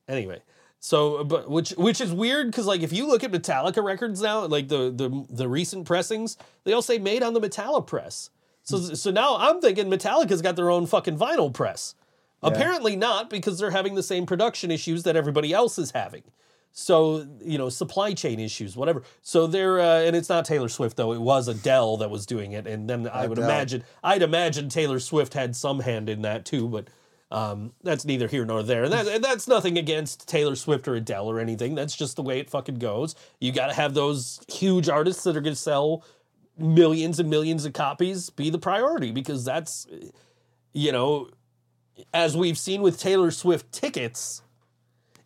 anyway, so but which which is weird because like if you look at Metallica records now, like the the the recent pressings, they all say made on the Metallica press. So so now I'm thinking Metallica's got their own fucking vinyl press. Apparently not because they're having the same production issues that everybody else is having. So you know supply chain issues, whatever. So they're uh, and it's not Taylor Swift though. It was Adele that was doing it, and then I would Adele. imagine I'd imagine Taylor Swift had some hand in that too, but. Um, that's neither here nor there. And that, and that's nothing against Taylor Swift or Adele or anything. That's just the way it fucking goes. You got to have those huge artists that are going to sell millions and millions of copies be the priority because that's, you know, as we've seen with Taylor Swift tickets,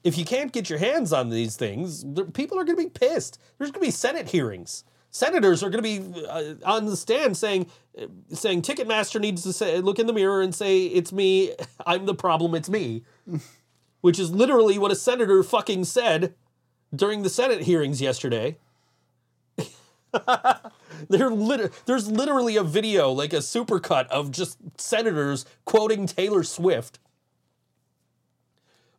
if you can't get your hands on these things, people are going to be pissed. There's going to be Senate hearings. Senators are going to be uh, on the stand saying, uh, saying Ticketmaster needs to say, look in the mirror and say, "It's me. [laughs] I'm the problem. It's me," [laughs] which is literally what a senator fucking said during the Senate hearings yesterday. [laughs] Lit- there's literally a video, like a supercut of just senators quoting Taylor Swift.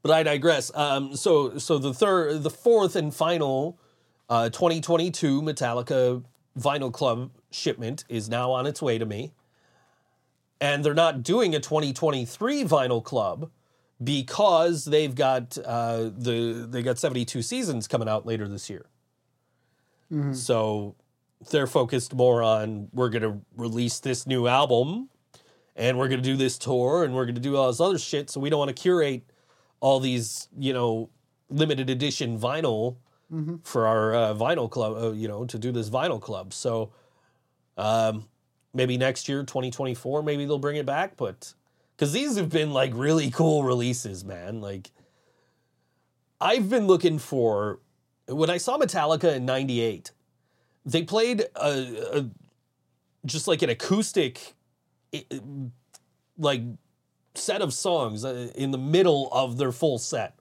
But I digress. Um, so, so the third, the fourth and final uh, 2022 Metallica Vinyl Club shipment is now on its way to me, and they're not doing a 2023 Vinyl Club because they've got uh, the they got 72 seasons coming out later this year. So they're focused more on we're going to release this new album and we're going to do this tour and we're going to do all this other shit so we don't want to curate all these you know limited edition vinyl for our uh, vinyl club uh, you know to do this vinyl club. So um maybe next year 2024 maybe they'll bring it back but because these have been like really cool releases man. Like i've been looking for when i saw metallica in 98 they played a, a just like an acoustic i- like set of songs uh, in the middle of their full set.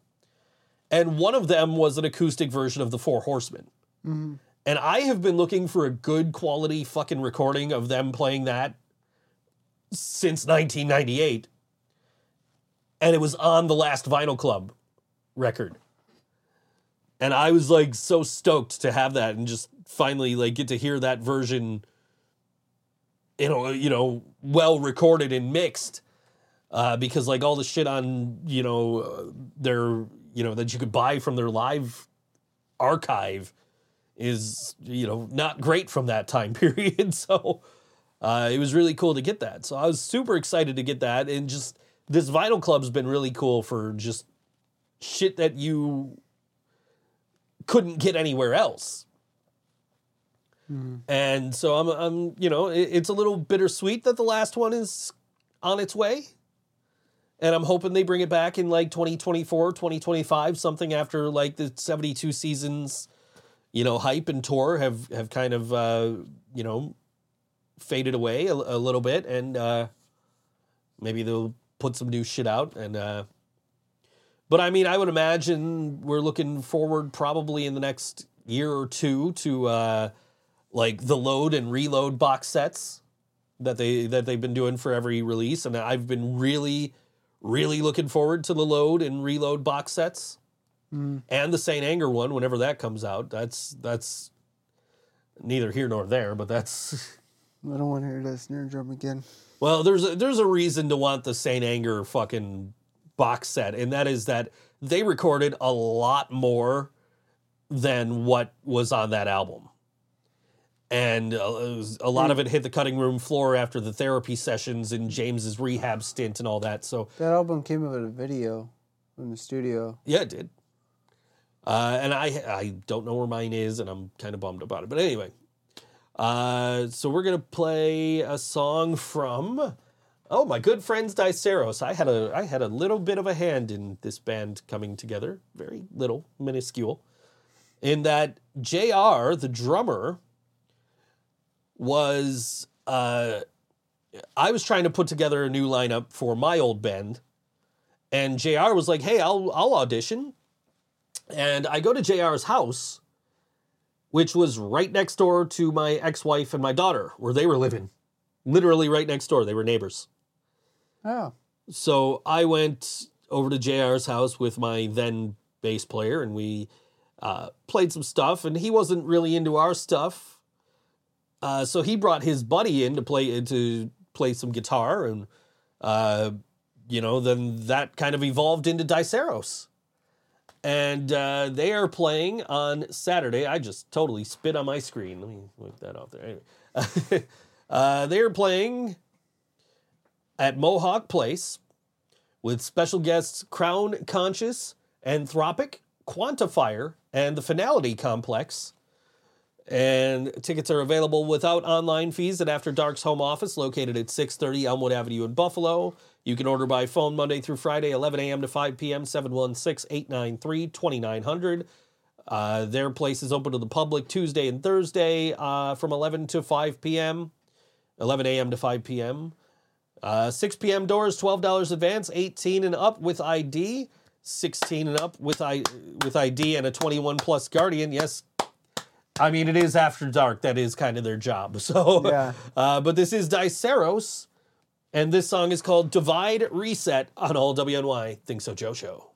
And one of them was an acoustic version of the four horsemen. And i have been looking for a good quality fucking recording of them playing that since 1998 and it was on the last vinyl club record. And I was like so stoked to have that and just finally like get to hear that version you know you know well recorded and mixed uh, because like all the shit on you know uh, their you know that you could buy from their live archive is you know not great from that time [laughs] period so uh, it was really cool to get that so I was super excited to get that and just this vinyl club's been really cool for just shit that you couldn't get anywhere else. And so I'm, I'm, you know, it, it's a little bittersweet that the last one is on its way. And I'm hoping they bring it back in like 2024, 2025, something after like the 72 seasons, you know, hype and tour have, have kind of, uh, you know, faded away a, a little bit. And uh, maybe they'll put some new shit out. And, uh, but I mean, I would imagine we're looking forward probably in the next year or two to uh, like the load and reload box sets that they that they've been doing for every release, and I've been really, really looking forward to the load and reload box sets, mm. and the Saint Anger one whenever that comes out. That's that's neither here nor there, but that's [laughs] I don't want to hear that snare drum again. well, there's a, there's a reason to want the Saint Anger fucking box set, and that is that they recorded a lot more than what was on that album. And uh, a lot of it hit the cutting room floor after the therapy sessions and James's rehab stint and all that. So That album came with a video in the studio. Yeah, it did. Uh, and I I don't know where mine is, and I'm kind of bummed about it. But anyway, uh, so we're gonna play a song from oh my good friends Diceros. I had a I had a little bit of a hand in this band coming together, very little, minuscule. In that Jr. the drummer was uh, I was trying to put together a new lineup for my old band and JR was like, "Hey, I'll I'll audition." And I go to JR's house, which was right next door to my ex-wife and my daughter, where they were living. Literally right next door. They were neighbors. Oh, So I went over to JR's house with my then bass player and we uh, played some stuff, and he wasn't really into our stuff. Uh, so he brought his buddy in to play to play some guitar, and uh, you know, then that kind of evolved into Diceros. And uh, they are playing on Saturday. I just totally spit on my screen. Let me wipe that off there. Anyway, [laughs] uh, they are playing at Mohawk Place with special guests Crown Conscious, Anthropic, Quantifier, and the Finality Complex. And tickets are available without online fees at After Dark's home office located at 630 Elmwood Avenue in Buffalo. You can order by phone Monday through Friday, 11 a.m. to 5 p.m., 716 893 2900. Uh, Their place is open to the public Tuesday and Thursday uh, from 11 to 5 p.m., 11 a.m. to 5 p.m. Uh, 6 p.m. doors, $12 advance, 18 and up with ID, 16 and up with, I, with ID and a 21 plus guardian. Yes, I mean, it is after dark. That is kind of their job. [laughs] So, Yeah. uh, but this is Diceros, and this song is called Divide Reset on All WNY Think So Joe Show.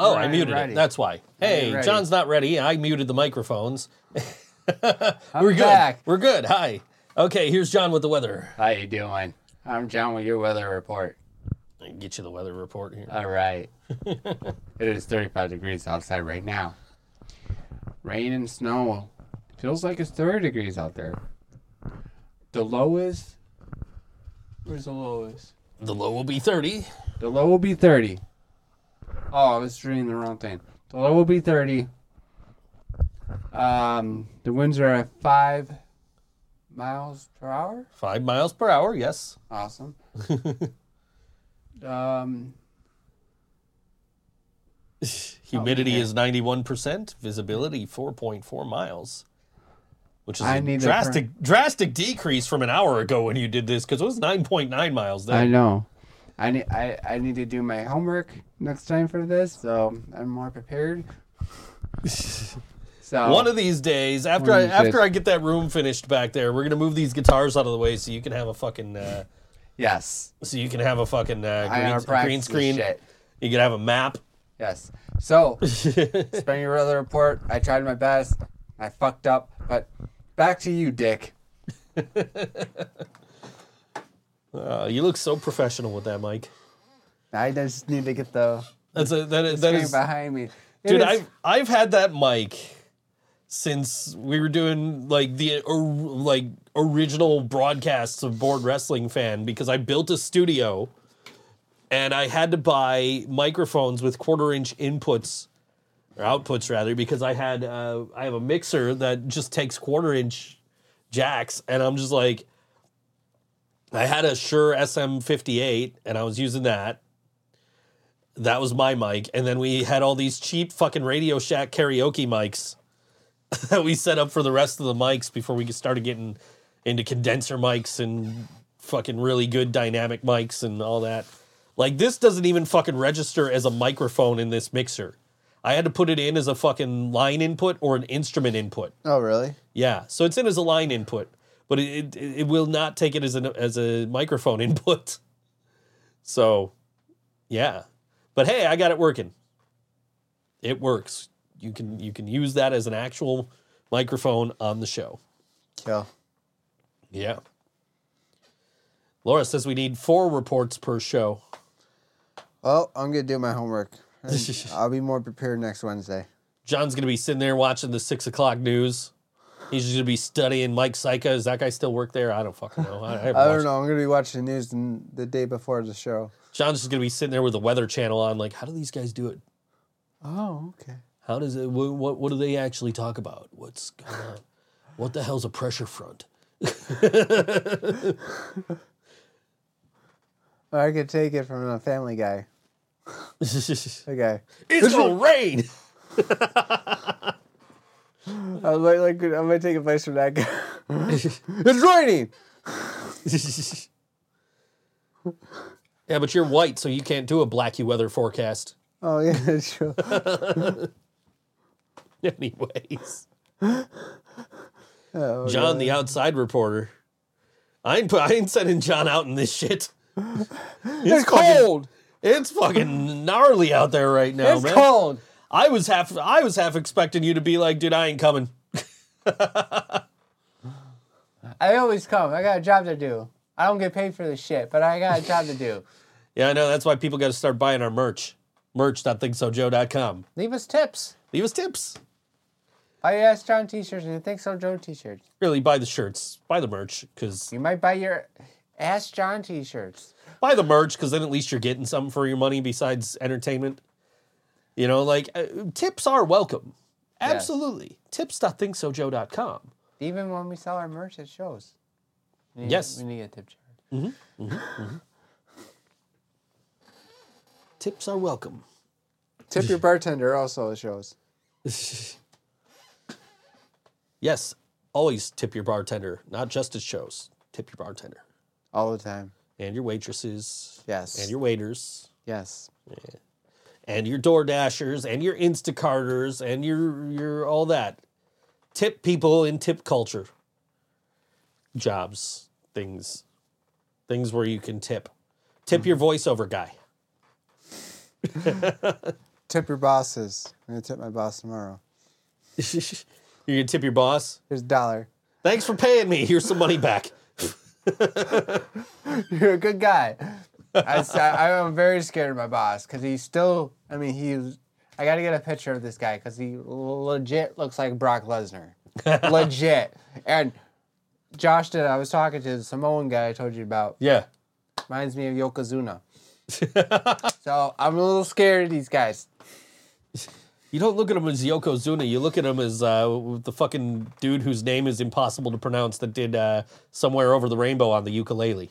Oh, I muted ready. it. That's why. Hey. John's not ready. I muted the microphones. [laughs] I'm We're good. back. We're good. Hi. Okay, here's John with the weather. How you doing? I'm John with your weather report. I can get you the weather report here. All right. [laughs] it is 35 degrees outside right now. Rain and snow. Feels like it's 30 degrees out there. The low is. Where's the lowest? The low will be 30. The low will be 30. Oh, I was reading the wrong thing. The low will be 30. Um, the winds are at 5 miles per hour. Five miles per hour, yes. Awesome. [laughs] um, Humidity is 91%. Visibility 4.4 miles. Which is I a need to drastic drastic decrease from an hour ago when you did this because it was 9.9 miles then. I know. I need I, I need to do my homework next time for this, so I'm more prepared. [laughs] so One of these days, after I after days. I get that room finished back there, we're gonna move these guitars out of the way so you can have a fucking uh, yes, so you can have a fucking uh, green, green screen. Shit. You can have a map. Yes. So [laughs] spend your weather report. I tried my best. I fucked up, but back to you, Dick. [laughs] Uh, you look so professional with that, Mike. I just need to get the That's a that, is- that screen is behind me. It Dude, is- I've I've had that mic since we were doing like the or, like original broadcasts of Board Wrestling Fan because I built a studio and I had to buy microphones with quarter inch inputs or outputs rather because I had uh, I have a mixer that just takes quarter inch jacks and I'm just like I had a Shure SM58 and I was using that that was my mic. And then we had all these cheap fucking Radio Shack karaoke mics [laughs] that we set up for the rest of the mics before we started getting into condenser mics and fucking really good dynamic mics and all that. Like this doesn't even fucking register as a microphone in this mixer. I had to put it in as a fucking line input or an instrument input. Oh, really? Yeah, so it's in as a line input, but it it, it will not take it as an as a microphone [laughs] input. So, yeah, but hey, I got it working. It works. You can you can use that as an actual microphone on the show. Kill. Yeah. Laura says we need four reports per show. Well, I'm gonna do my homework. [laughs] I'll be more prepared next Wednesday. John's gonna be sitting there watching the six o'clock news. He's just gonna be studying Mike Cejka. Is that guy still work there? I don't fucking know. I, I I don't know. I'm gonna be watching the news the day before the show. John's just gonna be sitting there with the Weather Channel on, like, how do these guys do it? Oh, okay. How does it? What what, what do they actually talk about? What's going on? What the hell's a pressure front? [laughs] I could take it from a Family Guy. [laughs] Okay. It's gonna rain. [laughs] I was like, like I might take a place from that guy. [laughs] it's raining. yeah, but you're white, so you can't do a blacky weather forecast. Oh yeah, [laughs] that's true. [laughs] Anyways, Oh, John, the outside reporter. I ain't put, I ain't sending John out in this shit. it's fucking- cold. It's fucking gnarly out there right now, it's man. cold. I was half I was half expecting you to be like, dude, I ain't coming. [laughs] I always come. I got a job to do. I don't get paid for this shit, but I got a job to do. [laughs] Yeah, I know. That's why people got to start buying our merch. Merch.thinksojoe.com. Leave us tips. Leave us tips. Buy your Ask John t-shirts and your Think So Joe t-shirts. Really, buy the shirts. Buy the merch because You might buy your Ask John t-shirts. buy the merch because then at least you're getting something for your money besides entertainment. You know, like uh, tips are welcome. Absolutely. Yes. Absolutely. Tips.thinksojoe.com. Even when we sell our merch at shows. We need- Yes. We need a tip jar. Mm-hmm. Mm-hmm. Mm-hmm. Tips are welcome. Tip your bartender also shows. [laughs] Yes, always tip your bartender, not just at shows. Tip your bartender All the time. and your waitresses Yes. and your waiters Yes. And your door dashers and your instacarters and your your all that. Tip people in tip culture. Jobs, things, things where you can tip. Tip your voiceover guy. [laughs] Tip your bosses. I'm gonna tip my boss tomorrow. [laughs] You're gonna tip your boss. Here's a dollar. Thanks for paying me. Here's some money back. [laughs] You're a good guy. I, I- I'm very scared of my boss because he's still. I mean, he's. I got to get a picture of this guy because he legit looks like Brock Lesnar. [laughs] legit. And Josh did. I was talking to the Samoan guy I told you about. Yeah. Reminds me of Yokozuna. [laughs] so I'm a little scared of these guys. You don't look at him as Yokozuna. You look at him as uh, the fucking dude whose name is impossible to pronounce that did uh, Somewhere Over the Rainbow on the ukulele.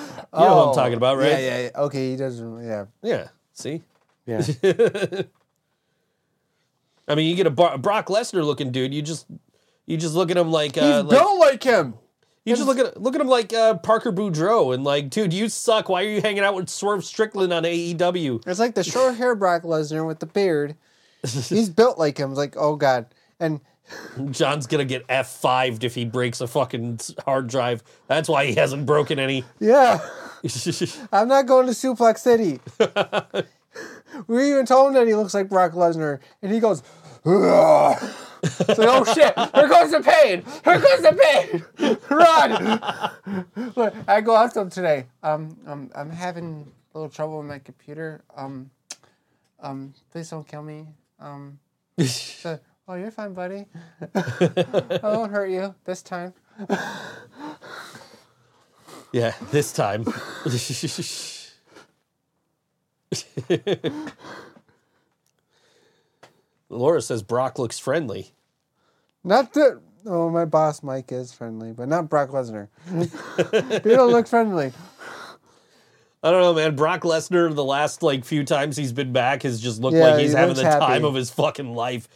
[laughs] You know what I'm talking about, right? Oh, Yeah, yeah, yeah. Okay, he doesn't. Yeah. Yeah. See? Yeah. [laughs] I mean, you get a Bar- Brock Lesnar looking dude. You just you just look at him like uh, He's like- built like him. you just look at look at him like uh, Parker Boudreaux and like, dude, you suck. Why are you hanging out with Swerve Strickland on AEW? It's like the short hair Brock Lesnar with the beard. [laughs] He's built like him. It's like, oh god. And John's gonna get F5'd if he breaks a fucking hard drive. That's why he hasn't broken any. yeah, [laughs] I'm not going to Suplex City. [laughs] we even told him that he looks like Brock Lesnar, and he goes, "Ugh." It's like, oh shit! Here goes the pain! Here goes the pain! Run! Look, I go up to him today. Um, um, I'm having a little trouble with my computer. Um, um, please don't kill me. Um, [laughs] so, oh, you're fine, buddy. [laughs] I won't hurt you this time. yeah, this time. Laura says Brock looks friendly. not that. Oh, my boss Mike is friendly, but not Brock Lesnar. [laughs] he don't look friendly. I don't know, man. Brock Lesnar, the last like few times he's been back, has just looked Yeah, like he's he having the time of his fucking life.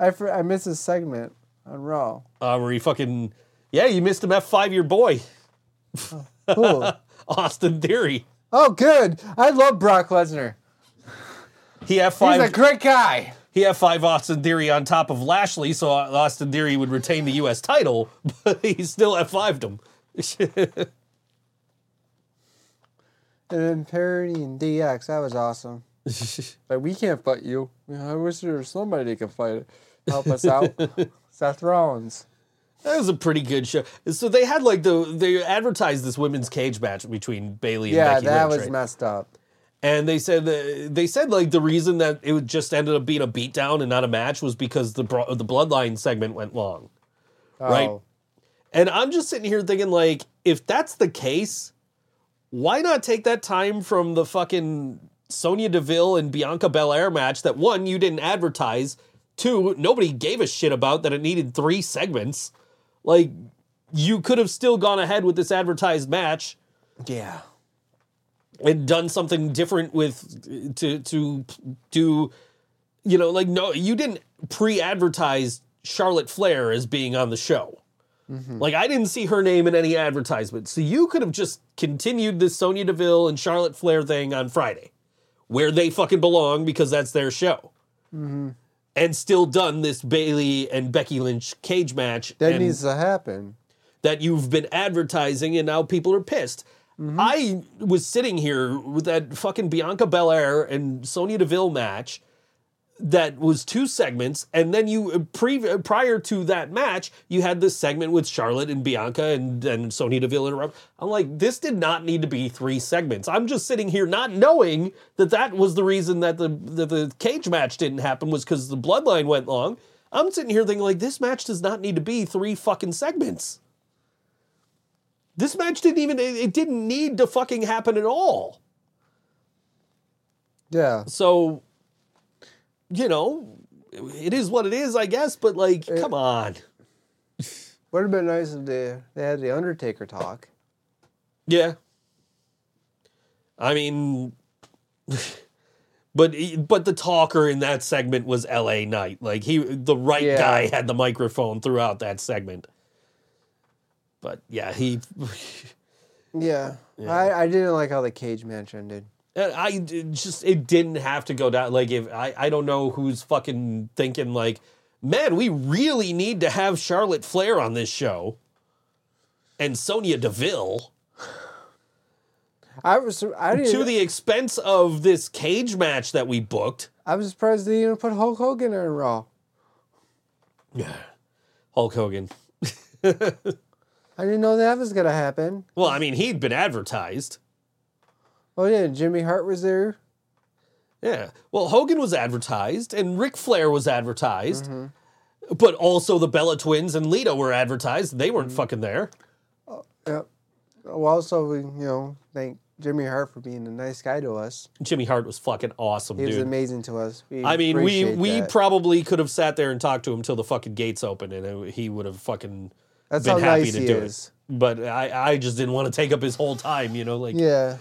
I I miss his segment on Raw. Uh, where he fucking yeah, you missed him F five your boy Cool. [laughs] Austin Theory. oh, good. I love Brock Lesnar. He F five. He's a great guy. he F five Austin Theory on top of Lashley, so Austin Theory would retain the U.S. title, [laughs] but he still F 5'd him. [laughs] And then Parody and DX, that was awesome. Like we can't fight you. I wish there was somebody that could fight it. Help us out. [laughs] Seth Rollins. That was a pretty good show. So they had like the they advertised this women's cage match between Bayley and Yeah, Becky that Lynch, was right? messed up. And they said that, they said like the reason that it just ended up being a beatdown and not a match was because the bro- the bloodline segment went long. Oh. Right. Oh. And I'm just sitting here thinking like if that's the case, why not take that time from the fucking Sonya Deville and Bianca Belair match that one you didn't advertise, two nobody gave a shit about that it needed three segments. Like you could have still gone ahead with this advertised match Yeah. and done something different with to to do you know like no you didn't pre-advertise Charlotte Flair as being on the show. Mm-hmm. Like I didn't see her name in any advertisement. So you could have just continued this Sonya Deville and Charlotte Flair thing on Friday where they fucking belong because that's their show. Mm-hmm. And still done this Bayley and Becky Lynch cage match That and- needs to happen. that you've been advertising and now people are pissed. Mm-hmm. I was sitting here with that fucking Bianca Belair and Sonya Deville match that was two segments, and then you uh, pre uh, prior to that match, you had this segment with Charlotte and Bianca and and Sonya Deville and Rob. I'm like, this did not need to be three segments. I'm just sitting here not knowing that that was the reason that the that the cage match didn't happen was because the bloodline went long. I'm sitting here thinking like, this match does not need to be three fucking segments. This match didn't even it it didn't need to fucking happen at all. Yeah. So, you know, it is what it is, I guess. But like, uh, come on. Would have been nice if they, they had the Undertaker talk. Yeah. I mean, [laughs] but but the talker in that segment was L.A. Knight. Like he, the right Yeah. guy had the microphone throughout that segment. But yeah, he. [laughs] Yeah. I, I didn't like how the cage match ended. And I just it didn't have to go down. Like if I I don't know who's fucking thinking like, man, we really need to have Charlotte Flair on this show, and Sonya Deville I was I didn't to the expense of this cage match that we booked. I was surprised they even put Hulk Hogan in Raw. Yeah, [sighs] Hulk Hogan. [laughs] I didn't know that was gonna happen. Well, I mean, he'd been advertised. Oh yeah, Jimmy Hart was there. Yeah. Well, Hogan was advertised, and Ric Flair was advertised, mm-hmm. but also the Bella Twins and Lita were advertised. They weren't mm-hmm. fucking there. Uh, yep. Well, also we you know thank Jimmy Hart for being a nice guy to us. Jimmy Hart was fucking awesome, He was amazing to us. We I mean, we we that. probably could have sat there and talked to him till the fucking gates opened, and it- he would have fucking That's been happy nice to do is. it. But I, I just didn't want to take up his whole time, you know, like. Yeah,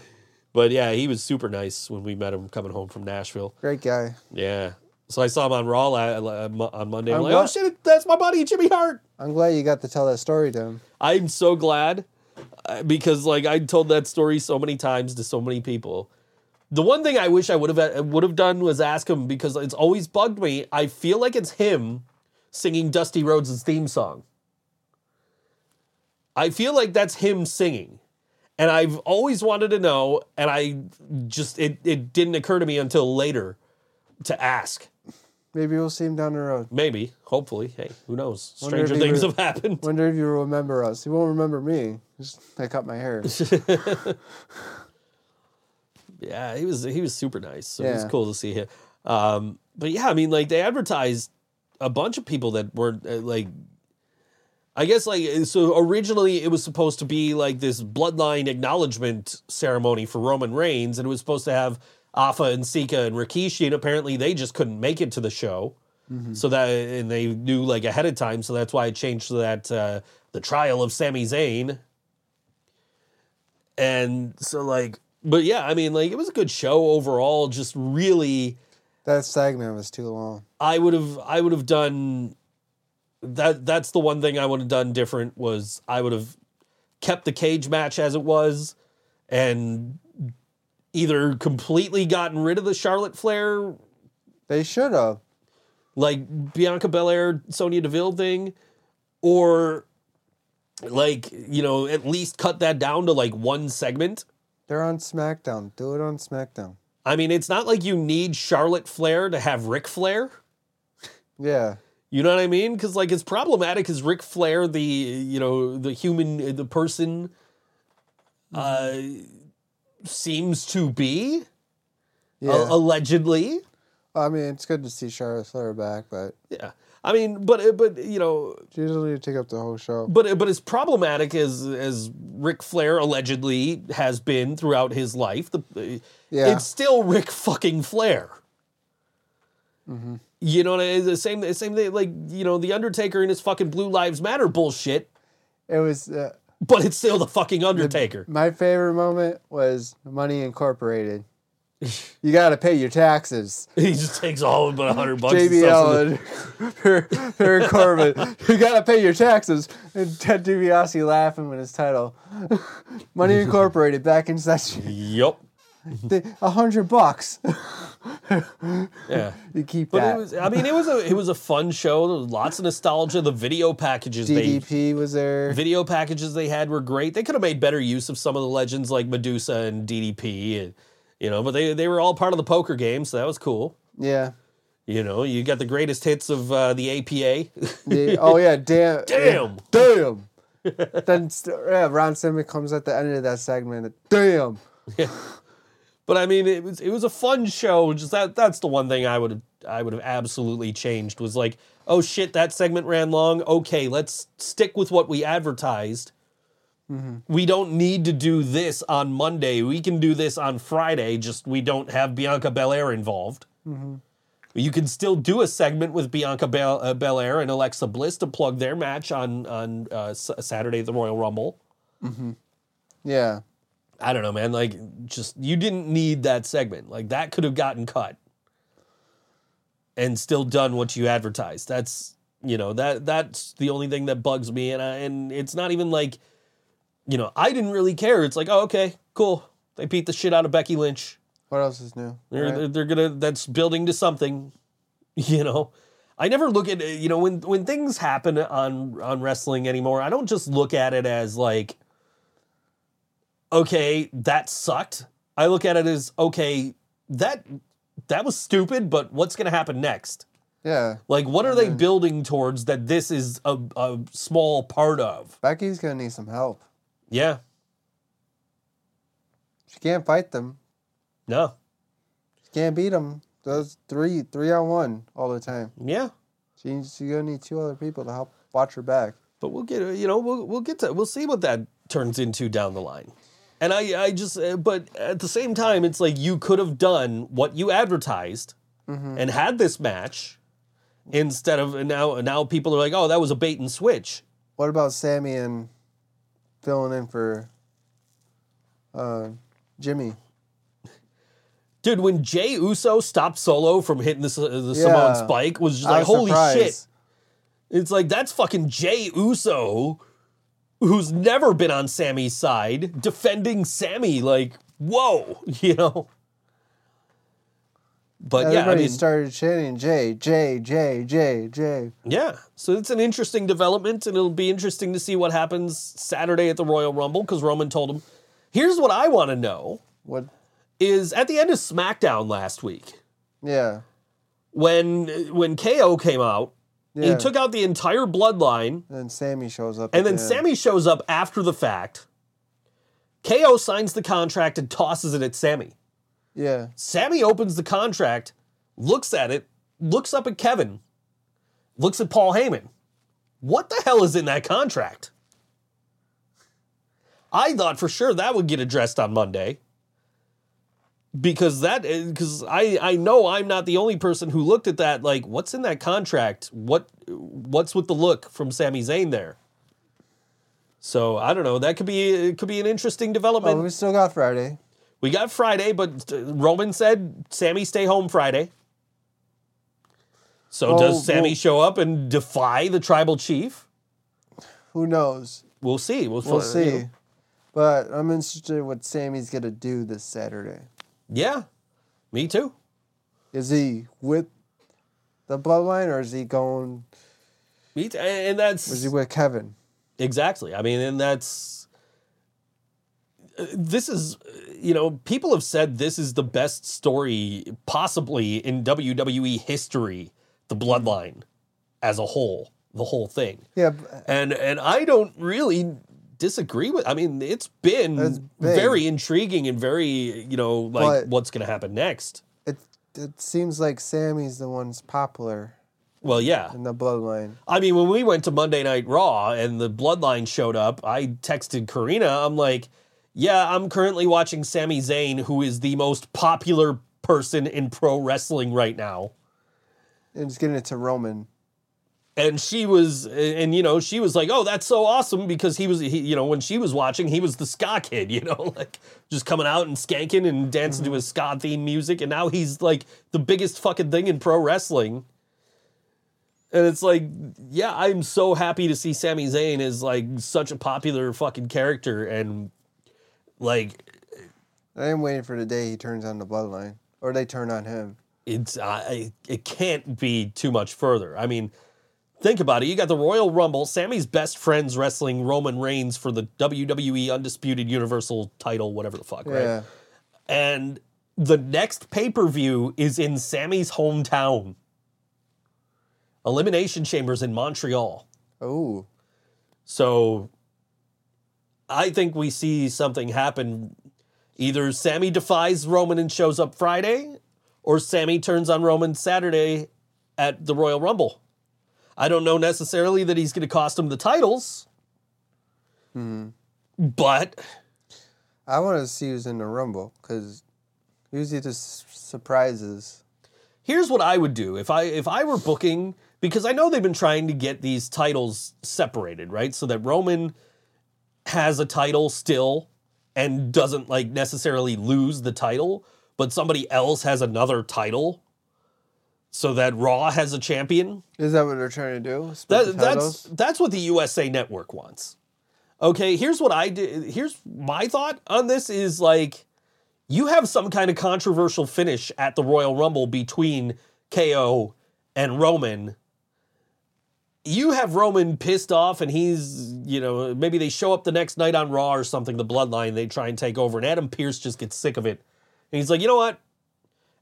But yeah, he was super nice when we met him coming home from Nashville. great guy. Yeah. So I saw him on Raw on Monday. I'm, I'm like, oh shit, that's my buddy Jimmy Hart. I'm glad you got to tell that story to him. I'm so glad uh, because like I told that story so many times to so many people. The one thing I wish I would have would have done was ask him because it's always bugged me. I feel like it's him singing Dusty Rhodes' theme song. I feel like that's him singing. And I've always wanted to know, and I just it, it didn't occur to me until later to ask. Maybe we'll see him down the road. Maybe, hopefully. Hey, who knows? Wonder Stranger if he things re- have happened. Wonder if you remember us. He won't remember me. Just I cut my hair. [laughs] Yeah, he was he was super nice. So it was Yeah. cool to see him. Um, but yeah, I mean, like they advertised a bunch of people that weren't uh, like. I guess like so originally it was supposed to be like this bloodline acknowledgement ceremony for Roman Reigns, and it was supposed to have Afa and Sika and Rikishi, and apparently they just couldn't make it to the show. So that and they knew like ahead of time, so that's why it changed to that uh, the trial of Sami Zayn. And so like, but yeah, I mean like it was a good show overall. Just really, that segment was too long. I would have I would have done that. That's the one thing I would have done different was I would have kept the cage match as it was, and either completely gotten rid of the Charlotte Flair They should have. like Bianca Belair, Sonya Deville thing, or like you know at least cut that down to like one segment. They're on SmackDown. Do it on SmackDown. I mean, it's not like you need Charlotte Flair to have Ric Flair. Yeah. You know what I mean? Because like it's problematic. as Ric Flair the you know the human the person uh seems to be Yeah. allegedly? I mean, it's good to see Charlotte Flair back, but Yeah. I mean, but uh, but you know, she doesn't need to take up the whole show. but uh, but as problematic as as Ric Flair allegedly has been throughout his life, the uh, Yeah. it's still Ric fucking Flair. Mm-hmm. You know, what I- the same the same thing. Like you know, the Undertaker and his fucking Blue Lives Matter bullshit, It was uh, but it's still the fucking Undertaker. my favorite moment was Money Incorporated. [laughs] you got to pay your taxes. [laughs] he just takes all but a hundred bucks. and stuffs in JBL and Per- Perry Corbin, [laughs] you got to pay your taxes. And Ted DiBiase laughing with his title. Money Incorporated back in session. The- A hundred bucks. [laughs] Yeah. you keep But that. it was. I mean, it was a it was a fun show. There was lots of nostalgia. The video packages they DDP was there. video packages they had were great. They could have made better use of some of the legends like Madusa and DDP, and you know, but they they were all part of the poker game, so that was cool. Yeah. You know, you got the greatest hits of uh, the APA. The- oh yeah, [laughs] damn, Damn. damn. then yeah, Ron Simmons comes at the end of that segment. Damn. But I mean, it was it was a fun show. Just that that's the one thing I would have I would have absolutely changed was like, oh shit, that segment ran long. Okay, let's stick with what we advertised. We don't need to do this on Monday. We can do this on Friday. Just we don't have Bianca Belair involved. You can still do a segment with Bianca Bel- uh, Belair and Alexa Bliss to plug their match on on uh, S- Saturday at the Royal Rumble. Yeah. I don't know, man. Like, just you didn't need that segment. Like that could have gotten cut and still done what you advertised. That's you know that that's the only thing that bugs me, and I, and it's not even like you know I didn't really care. It's like, oh, okay, cool. They beat the shit out of Becky Lynch. What else is new? They're Right. they're, they're gonna that's building to something, [laughs] you know. I never look at you know when when things happen on on wrestling anymore. I don't just look at it as like, okay, that sucked. I look at it as okay, that that was stupid, but what's gonna happen next? Yeah. Like, what are they mm-hmm. building towards that this is a, a small part of? Becky's gonna need some help. Yeah, She can't fight them. no, She can't beat them. Those three, three on one all the time. yeah. She, she's gonna need two other people to help watch her back. but we'll get you know we'll we'll get to we'll see what that turns into down the line. And I I just uh, but at the same time it's like you could have done what you advertised and had this match instead of and now now people are like oh that was a bait and switch. What about Sami and filling in for uh, Jimmy? Dude, when Jey Uso stopped Solo from hitting the, the Yeah. Samoan Spike was just like, was holy surprised. shit. It's like, that's fucking Jey Uso, who's never been on Sami's side, defending Sami. Like, whoa, [laughs] you know? But yeah, I mean, started chanting J, J, J, J, J. yeah. So it's an interesting development, and it'll be interesting to see what happens Saturday at the Royal Rumble because Roman told him. Here's what I want to know What? is at the end of SmackDown last week, Yeah. when when KO came out, Yeah. he took out the entire bloodline, And then Sami shows up. and then the. Sami shows up after the fact. KO signs the contract and tosses it at Sami. Yeah. Sami opens the contract, looks at it, looks up at Kevin, looks at Paul Heyman. What the hell is in that contract? I thought for sure that would get addressed on Monday. Because that because I I know I'm not the only person who looked at that like what's in that contract? What what's with the look from Sami Zayn there? So I don't know. That could be it could be an interesting development. Oh, we still got Friday. We got Friday, but uh, Roman said Sami stay home Friday. So Oh, does Sami well- show up and defy the tribal chief? Who knows? We'll see. We'll, We'll see. But I'm interested in what Sami's gonna do this Saturday. Yeah, me too. Is he with the bloodline or is he going? Me t- and that's is he with Kevin? Exactly. I mean, and that's uh, this is you know people have said this is the best story possibly in WWE history, the Bloodline as a whole, the whole thing. Yeah. And and I don't really disagree with. I mean, it's been It's big. very intriguing and very you know like But- what's going to happen next. It it seems like Sami's the one's popular Well, yeah. in the bloodline. I mean, when we went to Monday Night Raw and the Bloodline showed up, I texted Karina. I'm like, "Yeah, I'm currently watching Sami Zayn, who is the most popular person in pro wrestling right now." And just getting it to Roman. And she was, and you know, she was like, "Oh, that's so awesome!" Because he was, he, you know, when she was watching, he was the ska kid, [laughs] you know, like just coming out and skanking and dancing to mm-hmm. his ska theme music, and now he's like the biggest fucking thing in pro wrestling. And it's like, yeah, I'm so happy to see Sami Zayn is like such a popular fucking character, and like I am waiting for the day he turns on the bloodline or they turn on him. it's I it can't be too much further. I mean, think about it. You got the Royal Rumble. Sami's best friends wrestling Roman Reigns for the WWE Undisputed Universal title, whatever the fuck, right? Yeah. And the next pay per view is in Sami's hometown. Elimination Chambers in Montreal. Oh, So I think we see something happen. Either Sami defies Roman and shows up Friday, or Sami turns on Roman Saturday at the Royal Rumble. I don't know necessarily that he's going to cost him the titles, hmm. but I want to see who's in the Rumble because usually just surprises. here's what I would do if I if I were booking because I know they've been trying to get these titles separated, right? So that Roman has a title still and doesn't like necessarily lose the title, but somebody else has another title so that Raw has a champion. Is that what they're trying to do? That, that's that's what the USA Network wants. Okay, here's what I did. Here's my thought on this is like you have some kind of controversial finish at the Royal Rumble between KO and Roman. You have Roman pissed off, and he's, you know, maybe they show up the next night on Raw or something, the bloodline, they try and take over, and Adam Pearce just gets sick of it. And he's like, you know what?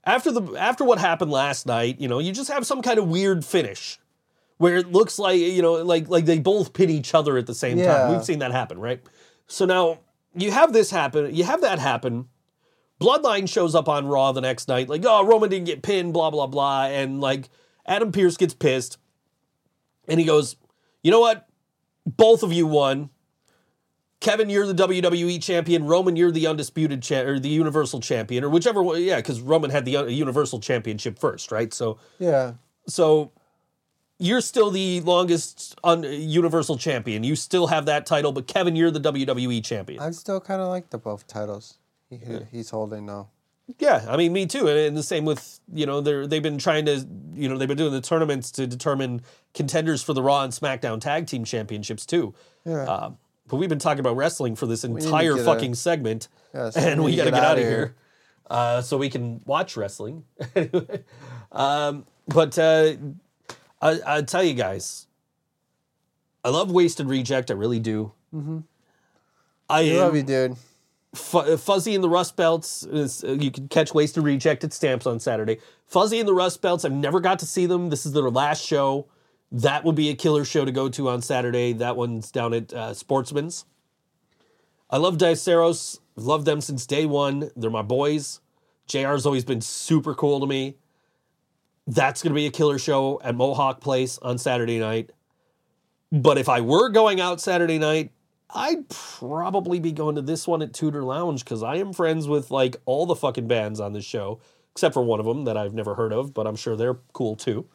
After the after what happened last night, you know, you just have some kind of weird finish where it looks like you know like like they both pin each other at the same time. We've seen that happen right? So now you have this happen you have that happen. Bloodline shows up on raw the next night like oh roman didn't get pinned blah blah blah and like adam pearce gets pissed and he goes you know what? Both of you won Kevin, you're the WWE champion. Roman, you're the undisputed cha- or the Universal champion, or whichever one. Yeah, because Roman had the uh, Universal championship first, right? So, Yeah. so you're still the longest un- universal champion. You still have that title, but Kevin, you're the WWE champion. I still kind of like the both titles he, he's holding now. yeah, I mean, me too. And, and the same with you know they're they've been trying to you know they've been doing the tournaments to determine contenders for the Raw and SmackDown Tag Team Championships too. Yeah. Uh, but we've been talking about wrestling for this entire get a- fucking segment, Yeah, [laughs] so and we got to get out of here, uh, so we can watch wrestling. [laughs] Anyway, um, but uh, I, I tell you guys, I love Wasted Reject. I really do. I I am love you, dude. Fu- Fuzzy and the Rust Belts. Is, uh, you can catch Wasted Reject at Stamps on Saturday. Fuzzy and the Rust Belts. I've never got to see them. This is their last show. That would be a killer show to go to on Saturday. That one's down at uh, Sportsman's. I love Diceros. I've loved them since day one. They're my boys. JR's always been super cool to me. That's going to be a killer show at Mohawk Place on Saturday night. But if I were going out Saturday night, I'd probably be going to this one at Tudor Lounge because I am friends with like all the fucking bands on this show, except for one of them that I've never heard of, but I'm sure they're cool too.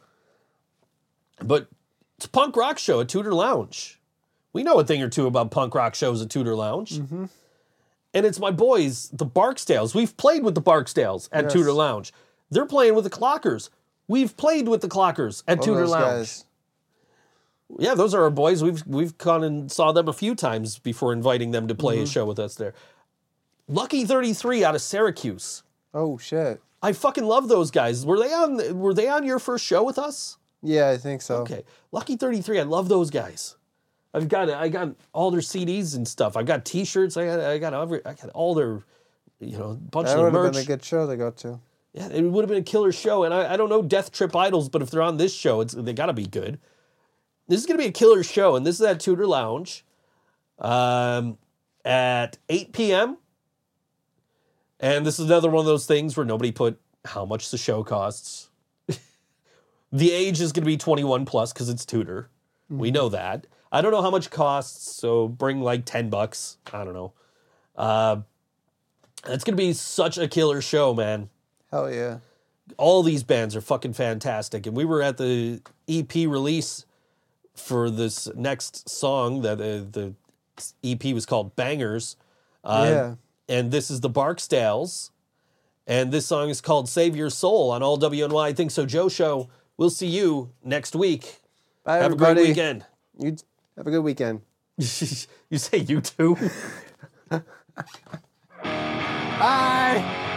But it's a punk rock show at Tudor Lounge. We know a thing or two about punk rock shows at Tudor Lounge. And it's my boys, the Barksdales. We've played with the Barksdales at Yes. Tudor Lounge. They're playing with the Clockers. We've played with the Clockers at All Tudor Lounge. guys. Yeah, those are our boys. We've we've gone and saw them a few times before inviting them to Mm-hmm. play a show with us there. Lucky 33 out of Syracuse. Oh shit. I fucking love those guys. Were they on were they on your first show with us? Yeah, I think so. Okay. Lucky 33, I love those guys. I've got I got all their CDs and stuff. I've got t-shirts. I got I got every I got all their you know, bunch That of would their have merch. been a good show to go to. Yeah, it would have been a killer show. And I, I don't know Death Trip Idols, but if they're on this show, it's they got to be good. This is going to be a killer show, and this is at Tudor Lounge um, at 8 p.m. And this is another one of those things where nobody put how much the show costs. The age is going to be 21 plus because it's Tudor. We know that. I don't know how much costs, so bring like 10 bucks. I don't know. Uh, it's going to be such a killer show, man Hell yeah. all these bands are fucking fantastic. And we were at the EP release for this next song that uh, the EP was called Bangers. Uh, Yeah. And this is the Barksdales. And this song is called Save Your Soul on All WNY I Think So Joe Show. We'll see you next week. Bye, Have everybody. a great weekend. You have a good weekend. [laughs] you say you too? [laughs] Bye.